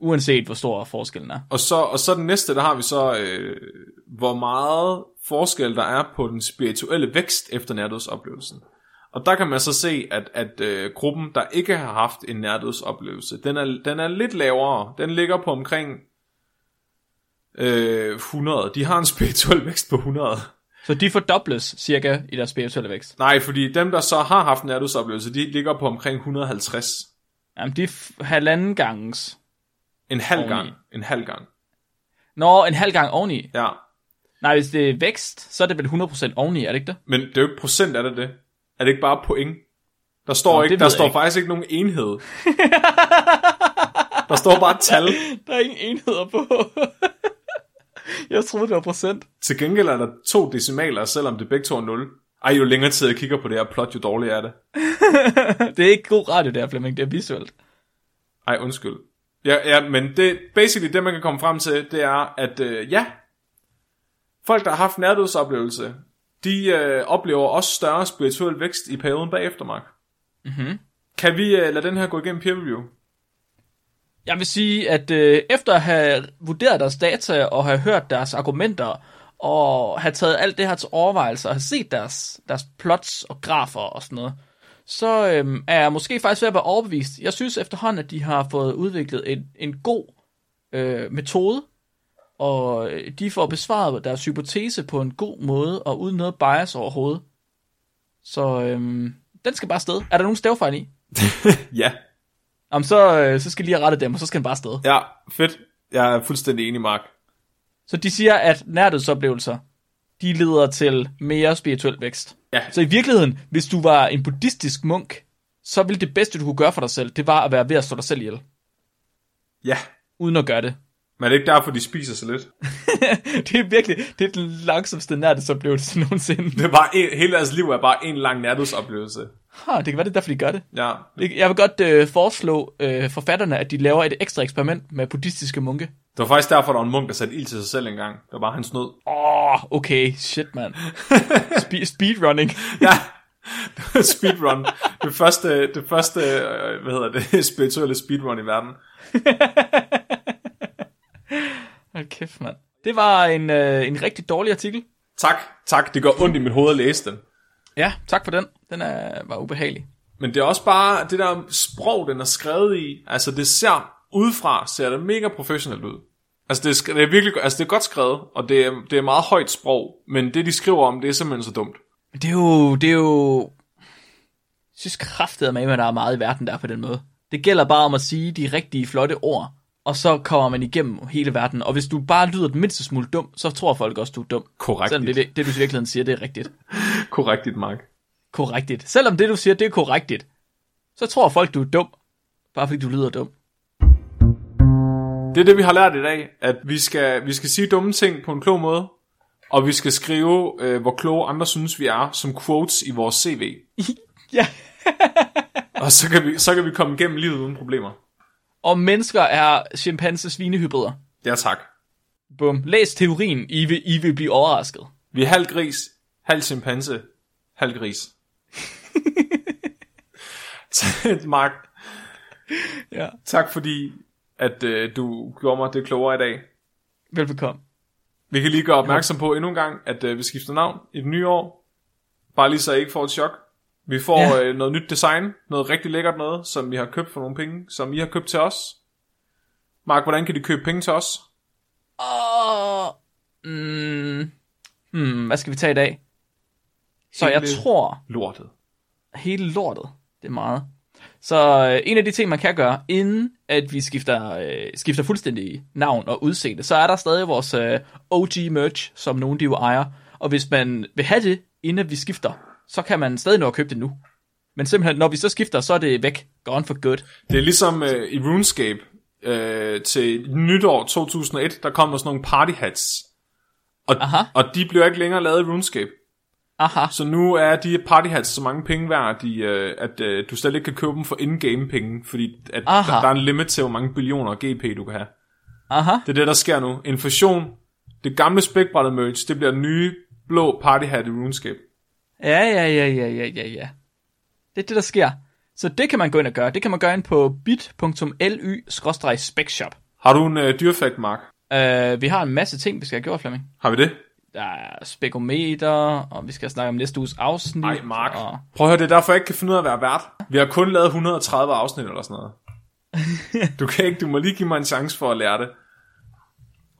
Uanset hvor stor forskellen er. Og så, og så den næste, der har vi så, øh, hvor meget forskel der er på den spirituelle vækst efter nærdødsoplevelsen. Og der kan man så se, at, at øh, gruppen, der ikke har haft en nærdødsoplevelse, den er, den er lidt lavere. Den ligger på omkring øh, 100. De har en spirituel vækst på 100. Så de fordobles cirka i deres spirituelle vækst. Nej, fordi dem, der så har haft en nærdødsoplevelse, de ligger på omkring 150. Jamen, de er halvanden gangens. En halv Oveni. gang. En halv gang. Nå, en halv gang oveni. Ja. Nej, hvis det er vækst, så er det vel 100% oveni, er det ikke det? Men det er jo ikke procent, er det det? Er det ikke bare point? Der står, Nå, ikke, der står ikke. faktisk ikke nogen enhed. der står bare et tal. Der er ingen enheder på. jeg troede, det var procent. Til gengæld er der to decimaler, selvom det begge to er 0. Ej, jo længere tid jeg kigger på det her plot, jo dårligere er det. det er ikke god radio, der, Flemming. Det er visuelt. Ej, undskyld. Ja, ja, men det, basically det, man kan komme frem til, det er, at øh, ja, folk, der har haft nærdødsoplevelse, de øh, oplever også større spirituel vækst i perioden bagefter, Mark. Mhm. Kan vi øh, lade den her gå igennem peer review? Jeg vil sige, at øh, efter at have vurderet deres data og have hørt deres argumenter og have taget alt det her til overvejelse og have set deres, deres plots og grafer og sådan noget, så øhm, er jeg måske faktisk ved at være overbevist. Jeg synes efterhånden, at de har fået udviklet en, en god øh, metode, og øh, de får besvaret deres hypotese på en god måde og uden noget bias overhovedet. Så øhm, den skal bare sted. Er der nogen stavefejl i? Ja. Jamen, så, øh, så skal de lige have rettet dem, og så skal den bare afsted. Ja, fedt. Jeg er fuldstændig enig, Mark. Så de siger, at nærdødsoplevelser, de leder til mere spirituel vækst. Ja. Så i virkeligheden, hvis du var en buddhistisk munk, så ville det bedste, du kunne gøre for dig selv, det var at være ved at slå dig selv ihjel, Ja. uden at gøre det. Men er det ikke derfor, de spiser så lidt? det er virkelig, det er den langsomste nærdødsoplevelse nogensinde. Det er bare en, hele deres liv er bare en lang nærdødsoplevelse. Ha, det kan være, det er derfor, de gør det. Ja. Jeg vil godt øh, foreslå øh, forfatterne, at de laver et ekstra eksperiment med buddhistiske munke. Det var faktisk derfor, der var en munk, der satte ild til sig selv engang. Det var bare hans nød. Åh, oh, okay, shit, mand. Spe- speedrunning. Ja. speedrun. Det første, det første øh, hvad hedder det, spirituelle speedrun i verden. Hold kæft, mand. Det var en, øh, en rigtig dårlig artikel. Tak, tak. Det gør ondt i mit hoved at læse den. Ja, tak for den. Den er, var ubehagelig. Men det er også bare det der sprog, den er skrevet i. Altså det ser udefra, ser det mega professionelt ud. Altså det er, det er virkelig altså det er godt skrevet, og det er, det er meget højt sprog. Men det de skriver om, det er simpelthen så dumt. Det er jo... Det er jo... Jeg synes kraftet med, at der er meget i verden, der er på den måde. Det gælder bare om at sige de rigtige, flotte ord, og så kommer man igennem hele verden. Og hvis du bare lyder den mindste smule dum, så tror folk også, du er dum. Korrekt. Selvom det, det, det du i virkeligheden siger, det er rigtigt. Korrekt, Mark. Korrigtigt. Selvom det, du siger, det er korrigtigt, så tror folk, du er dum, bare fordi du lyder dum. Det er det, vi har lært i dag, at vi skal, vi skal sige dumme ting på en klog måde, og vi skal skrive, øh, hvor kloge andre synes, vi er, som quotes i vores CV. Ja. Og så kan, vi, så kan vi komme igennem livet uden problemer. Og mennesker er chimpanse svinehybrider. Ja, tak. Bum. Læs teorien, I vil, I vil blive overrasket. Vi er halv gris, halv chimpanse, halv gris. Mark, Ja. tak fordi, at øh, du gjorde mig det klogere i dag. Velbekomme. Vi kan lige gøre opmærksom på endnu en gang, at øh, vi skifter navn i det nye år. Bare lige så I ikke får et chok. Vi får Ja. øh, noget nyt design, noget rigtig lækkert noget, som vi har købt for nogle penge, som I har købt til os. Mark, hvordan kan de købe penge til os? Åh, mm, hmm, hvad skal vi tage i dag? Så jeg Hele tror, Lortet. Hele lortet, det er meget. Så øh, en af de ting, man kan gøre, inden at vi skifter, øh, skifter fuldstændig navn og udseende, så er der stadig vores øh, OG merch, som nogen de jo ejer. Og hvis man vil have det, inden vi skifter, så kan man stadig nå at købe det nu. Men simpelthen, når vi så skifter, så er det væk. Gone for good. Det er ligesom øh, i RuneScape øh, til nytår 2001, der kom der sådan nogle party hats. Og, Aha. og de bliver ikke længere lavet i RuneScape. Aha. Så nu er de party hats så mange penge værd, at, de, øh, at øh, du slet ikke kan købe dem for in-game penge, fordi at der, Aha. der er en limit til, hvor mange billioner GP du kan have. Aha. Det er det, der sker nu. Inflation. Det gamle spækbrættet merch, det bliver den nye blå party hat i RuneScape. Ja, ja, ja, ja, ja, ja, ja. Det er det, der sker. Så det kan man gå ind og gøre. Det kan man gøre ind på bit.ly-specshop. Har du en øh, dyrfakt, Mark? Uh, vi har en masse ting, vi skal have gjort, Flemming. Har vi det? Der er spekometer, og vi skal snakke om næste uges afsnit. Nej, Mark. Og... Prøv at høre, det er derfor, jeg ikke kan finde ud af at være vært. Vi har kun lavet 130 afsnit eller sådan noget. Du kan ikke, du må lige give mig en chance for at lære det.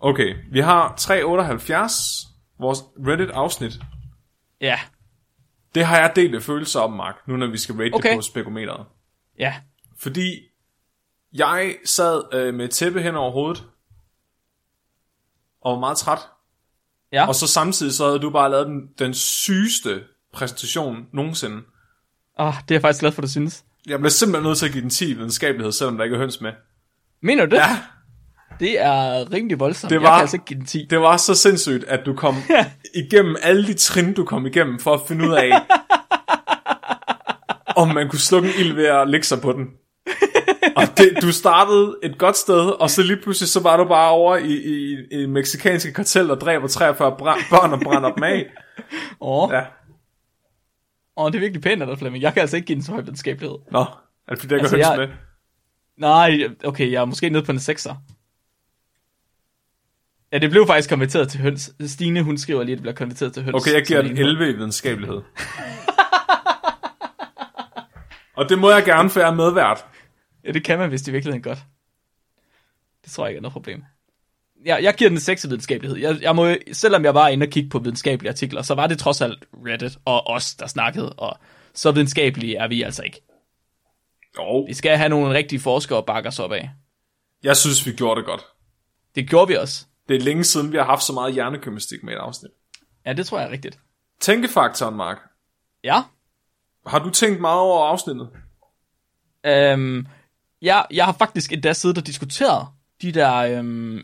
Okay, vi har 378, vores Reddit-afsnit. Ja, Det har jeg delt følelser om, Mark, nu når vi skal rate Okay. det på spekometeret. ja. Fordi jeg sad øh, med tæppe hen over hovedet, og var meget træt. Ja. Og så samtidig så havde du bare lavet den, den sygeste præsentation nogensinde. Oh, det er jeg faktisk glad for, du synes. Jeg bliver simpelthen nødt til at give den 10 i videnskabelighed, selvom der ikke er høns med. Mener du det? Ja, Det er rimelig voldsomt. Det Jeg var- kan altså ikke give den 10. det var så sindssygt, at du kom igennem alle de trin, du kom igennem, for at finde ud af, om man kunne slukke en ild ved at lægge sig på den. Og det, du startede et godt sted, og så lige pludselig så var du bare over i, i, i meksikanske kartel, og dræber 43 bra- børn og brænder dem af. Åh, Ja. oh, det er virkelig pænt af dig, Flemming. Jeg kan altså ikke give den så høj videnskabelighed. Nå, er det fordi, ikke Altså, jeg- med? Nej, okay, jeg er måske nede på en 6'er. Ja, det blev faktisk konverteret til høns. Stine, hun skriver lige, at det bliver konverteret til høns. Okay, jeg giver den en 11 i videnskabelighed. og det må jeg gerne, for jeg er medvært. Ja, det kan man, hvis det i virkeligheden godt. Det tror jeg ikke er noget problem. Jeg, jeg giver den 6 i videnskabelighed. Jeg, jeg må, selvom jeg var inde og kigge på videnskabelige artikler, så var det trods alt Reddit og os, der snakkede, og så videnskabelige er vi altså ikke. Jo, Vi skal have nogle rigtige forskere at bakke os op af. jeg synes, vi gjorde det godt. Det gjorde vi også. Det er længe siden, vi har haft så meget hjernegymnastik med et afsnit. Ja, det tror jeg er rigtigt. Tænkefaktoren, Mark. Ja. Har du tænkt meget over afsnittet? Øhm, jeg, jeg har faktisk endda siddet og diskuteret de der øhm,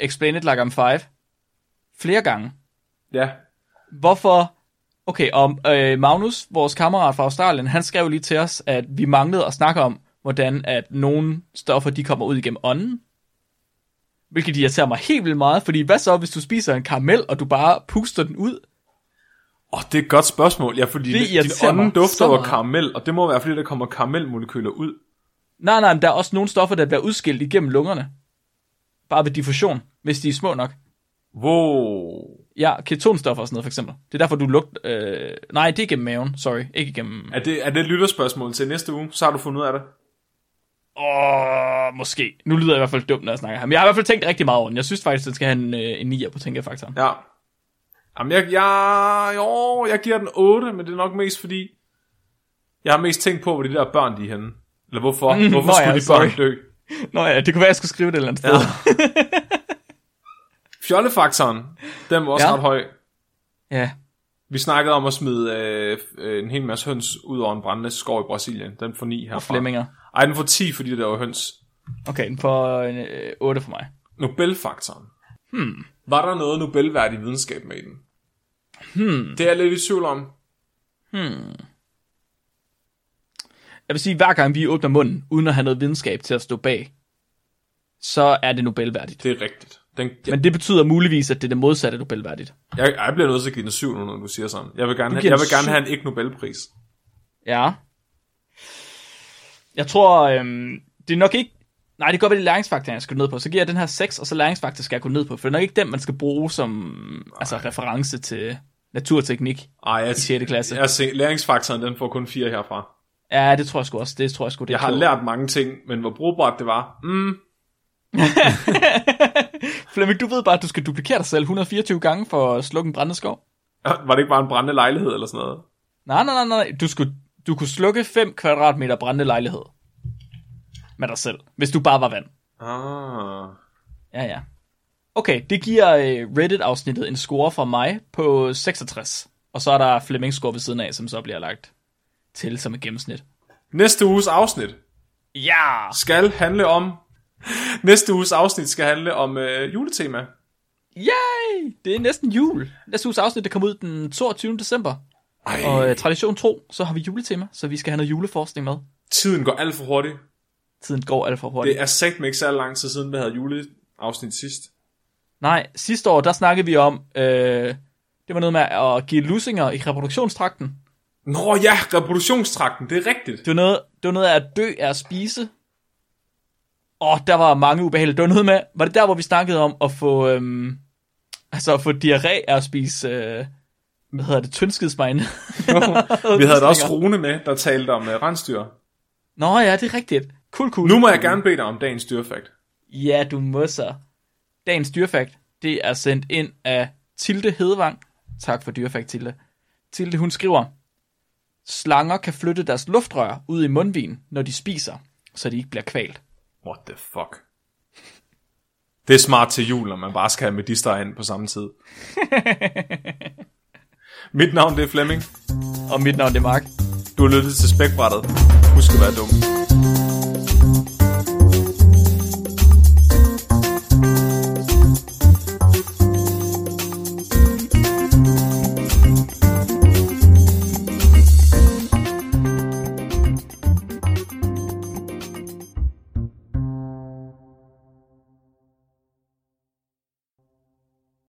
Explain It Like I'm Five flere gange. Ja. Hvorfor... Okay, og øh, Magnus, vores kammerat fra Australien, han skrev lige til os, at vi manglede at snakke om, hvordan at nogle stoffer, de kommer ud igennem ånden. Hvilket irriterer mig helt vildt meget, fordi hvad så, hvis du spiser en karamel, og du bare puster den ud? Åh, oh, det er et godt spørgsmål. Ja, fordi Det din ånden dufter meget. karamel, og det må være, fordi der kommer karamelmolekyler ud. Nej, nej, men der er også nogle stoffer, der bliver udskilt igennem lungerne. Bare ved diffusion, hvis de er små nok. Wow. Ja, ketonstoffer og sådan noget for eksempel. Det er derfor, du lugter... Øh, nej, det er igennem maven, sorry. Ikke igennem... Er det, er det et lytterspørgsmål til næste uge? Så har du fundet ud af det. Åh, måske. Nu lyder jeg i hvert fald dumt, når jeg snakker her. Men jeg har i hvert fald tænkt rigtig meget over den. Jeg synes faktisk, den skal have en, øh, en 9'er på tænkefaktoren. Ja. Jamen, jeg, jeg, jo, jeg giver den 8, men det er nok mest fordi, jeg har mest tænkt på, hvor de der børn, de er henne. Eller hvorfor? Mm, hvorfor nå skulle ja, de børn sorry. dø? Nå ja, det kunne være, jeg skulle skrive det et eller andet sted. Ja. Fjollefaktoren, den var også Ja. ret høj. ja. Vi snakkede om at smide øh, øh, en hel masse høns ud over en brændende skov i Brasilien. Den får 9 herfra. Og Flemminger. Ej, den får 10, fordi der var høns. Okay, den får øh, 8 for mig. Nobelfaktoren. Hmm. Var der noget Nobelværdig videnskab med i den? Hmm. Det er jeg lidt i tvivl om. Jeg vil sige, hver gang vi åbner munden, uden at have noget videnskab til at stå bag, så er det Nobelværdigt. Det er rigtigt. Den, jeg, Men det betyder muligvis, at det er det modsatte Nobelværdigt. jeg, jeg bliver nødt til at give den 7 nu, når du siger sådan. Jeg vil gerne, have, jeg vil gerne have en ikke Nobelpris. Ja. Jeg tror, øhm, det er nok ikke... Nej, det kan godt være, det læringsfaktoren, jeg skal ned på. Så giver jeg den her 6, og så læringsfaktor skal jeg gå ned på. For det er nok ikke den, man skal bruge som altså, reference til naturteknik. Ej, jeg, I sjette klasse. Jeg ser, læringsfaktoren, den får kun 4 herfra. Ja, det tror jeg sgu også. Det tror jeg sgu, det Jeg har klogt. lært mange ting, men hvor brugbart det var. Mm, Flemming, du ved bare, at du skal duplikere dig selv 124 gange for at slukke en brændende skov. var det ikke bare en brændende lejlighed eller sådan noget? Nej, nej, nej, nej. Du, skulle, du kunne slukke 5 kvadratmeter brændende lejlighed. Med dig selv. Hvis du bare var vand. Ah. Ja, ja. Okay, det giver øh, Reddit-afsnittet en score fra mig på 66. Og så er der Flemmings score ved siden af, som så bliver lagt til som et gennemsnit. Næste uges afsnit Ja! skal handle om... Næste uges afsnit skal handle om øh, juletema. Yay! Det er næsten jul. Næste uges afsnit, der kommer ud den 22. december. Ej, Og øh, tradition tro, så har vi juletema, så vi skal have noget juleforskning med. tiden går alt for hurtigt. Tiden går alt for hurtigt. Det er sagt med ikke så lang tid siden, vi havde juleafsnit sidst. Nej, sidste år, der snakkede vi om, øh, det var noget med at give lusinger i reproduktionstrakten. Nå ja, reproduktionstrakten, det er rigtigt. Det var noget, det var noget af at dø af at spise. Og der var mange ubehagelige. Det var noget med, var det der, hvor vi snakkede om at få, øhm, altså at få diarré af at spise, øh, hvad hedder det, tyndskidsmejne? Vi havde da også Rune med, der talte om uh, rensdyr. Nå ja, det er rigtigt. Cool, cool. Nu må jeg gerne bede dig om dagens dyrfakt. Ja, du må så. Dagens dyrfakt, det er sendt ind af Tilde Hedevang. Tak for dyrfakt, Tilde. Tilde, hun skriver, Slanger kan flytte deres luftrør ud i mundvin, når de spiser, så de ikke bliver kvalt. What the fuck? Det er smart til jul, når man bare skal have medister ind på samme tid. Mit navn det er Flemming. Og mit navn det er Mark. Du har lyttet til Spækbrættet. Husk at være dum.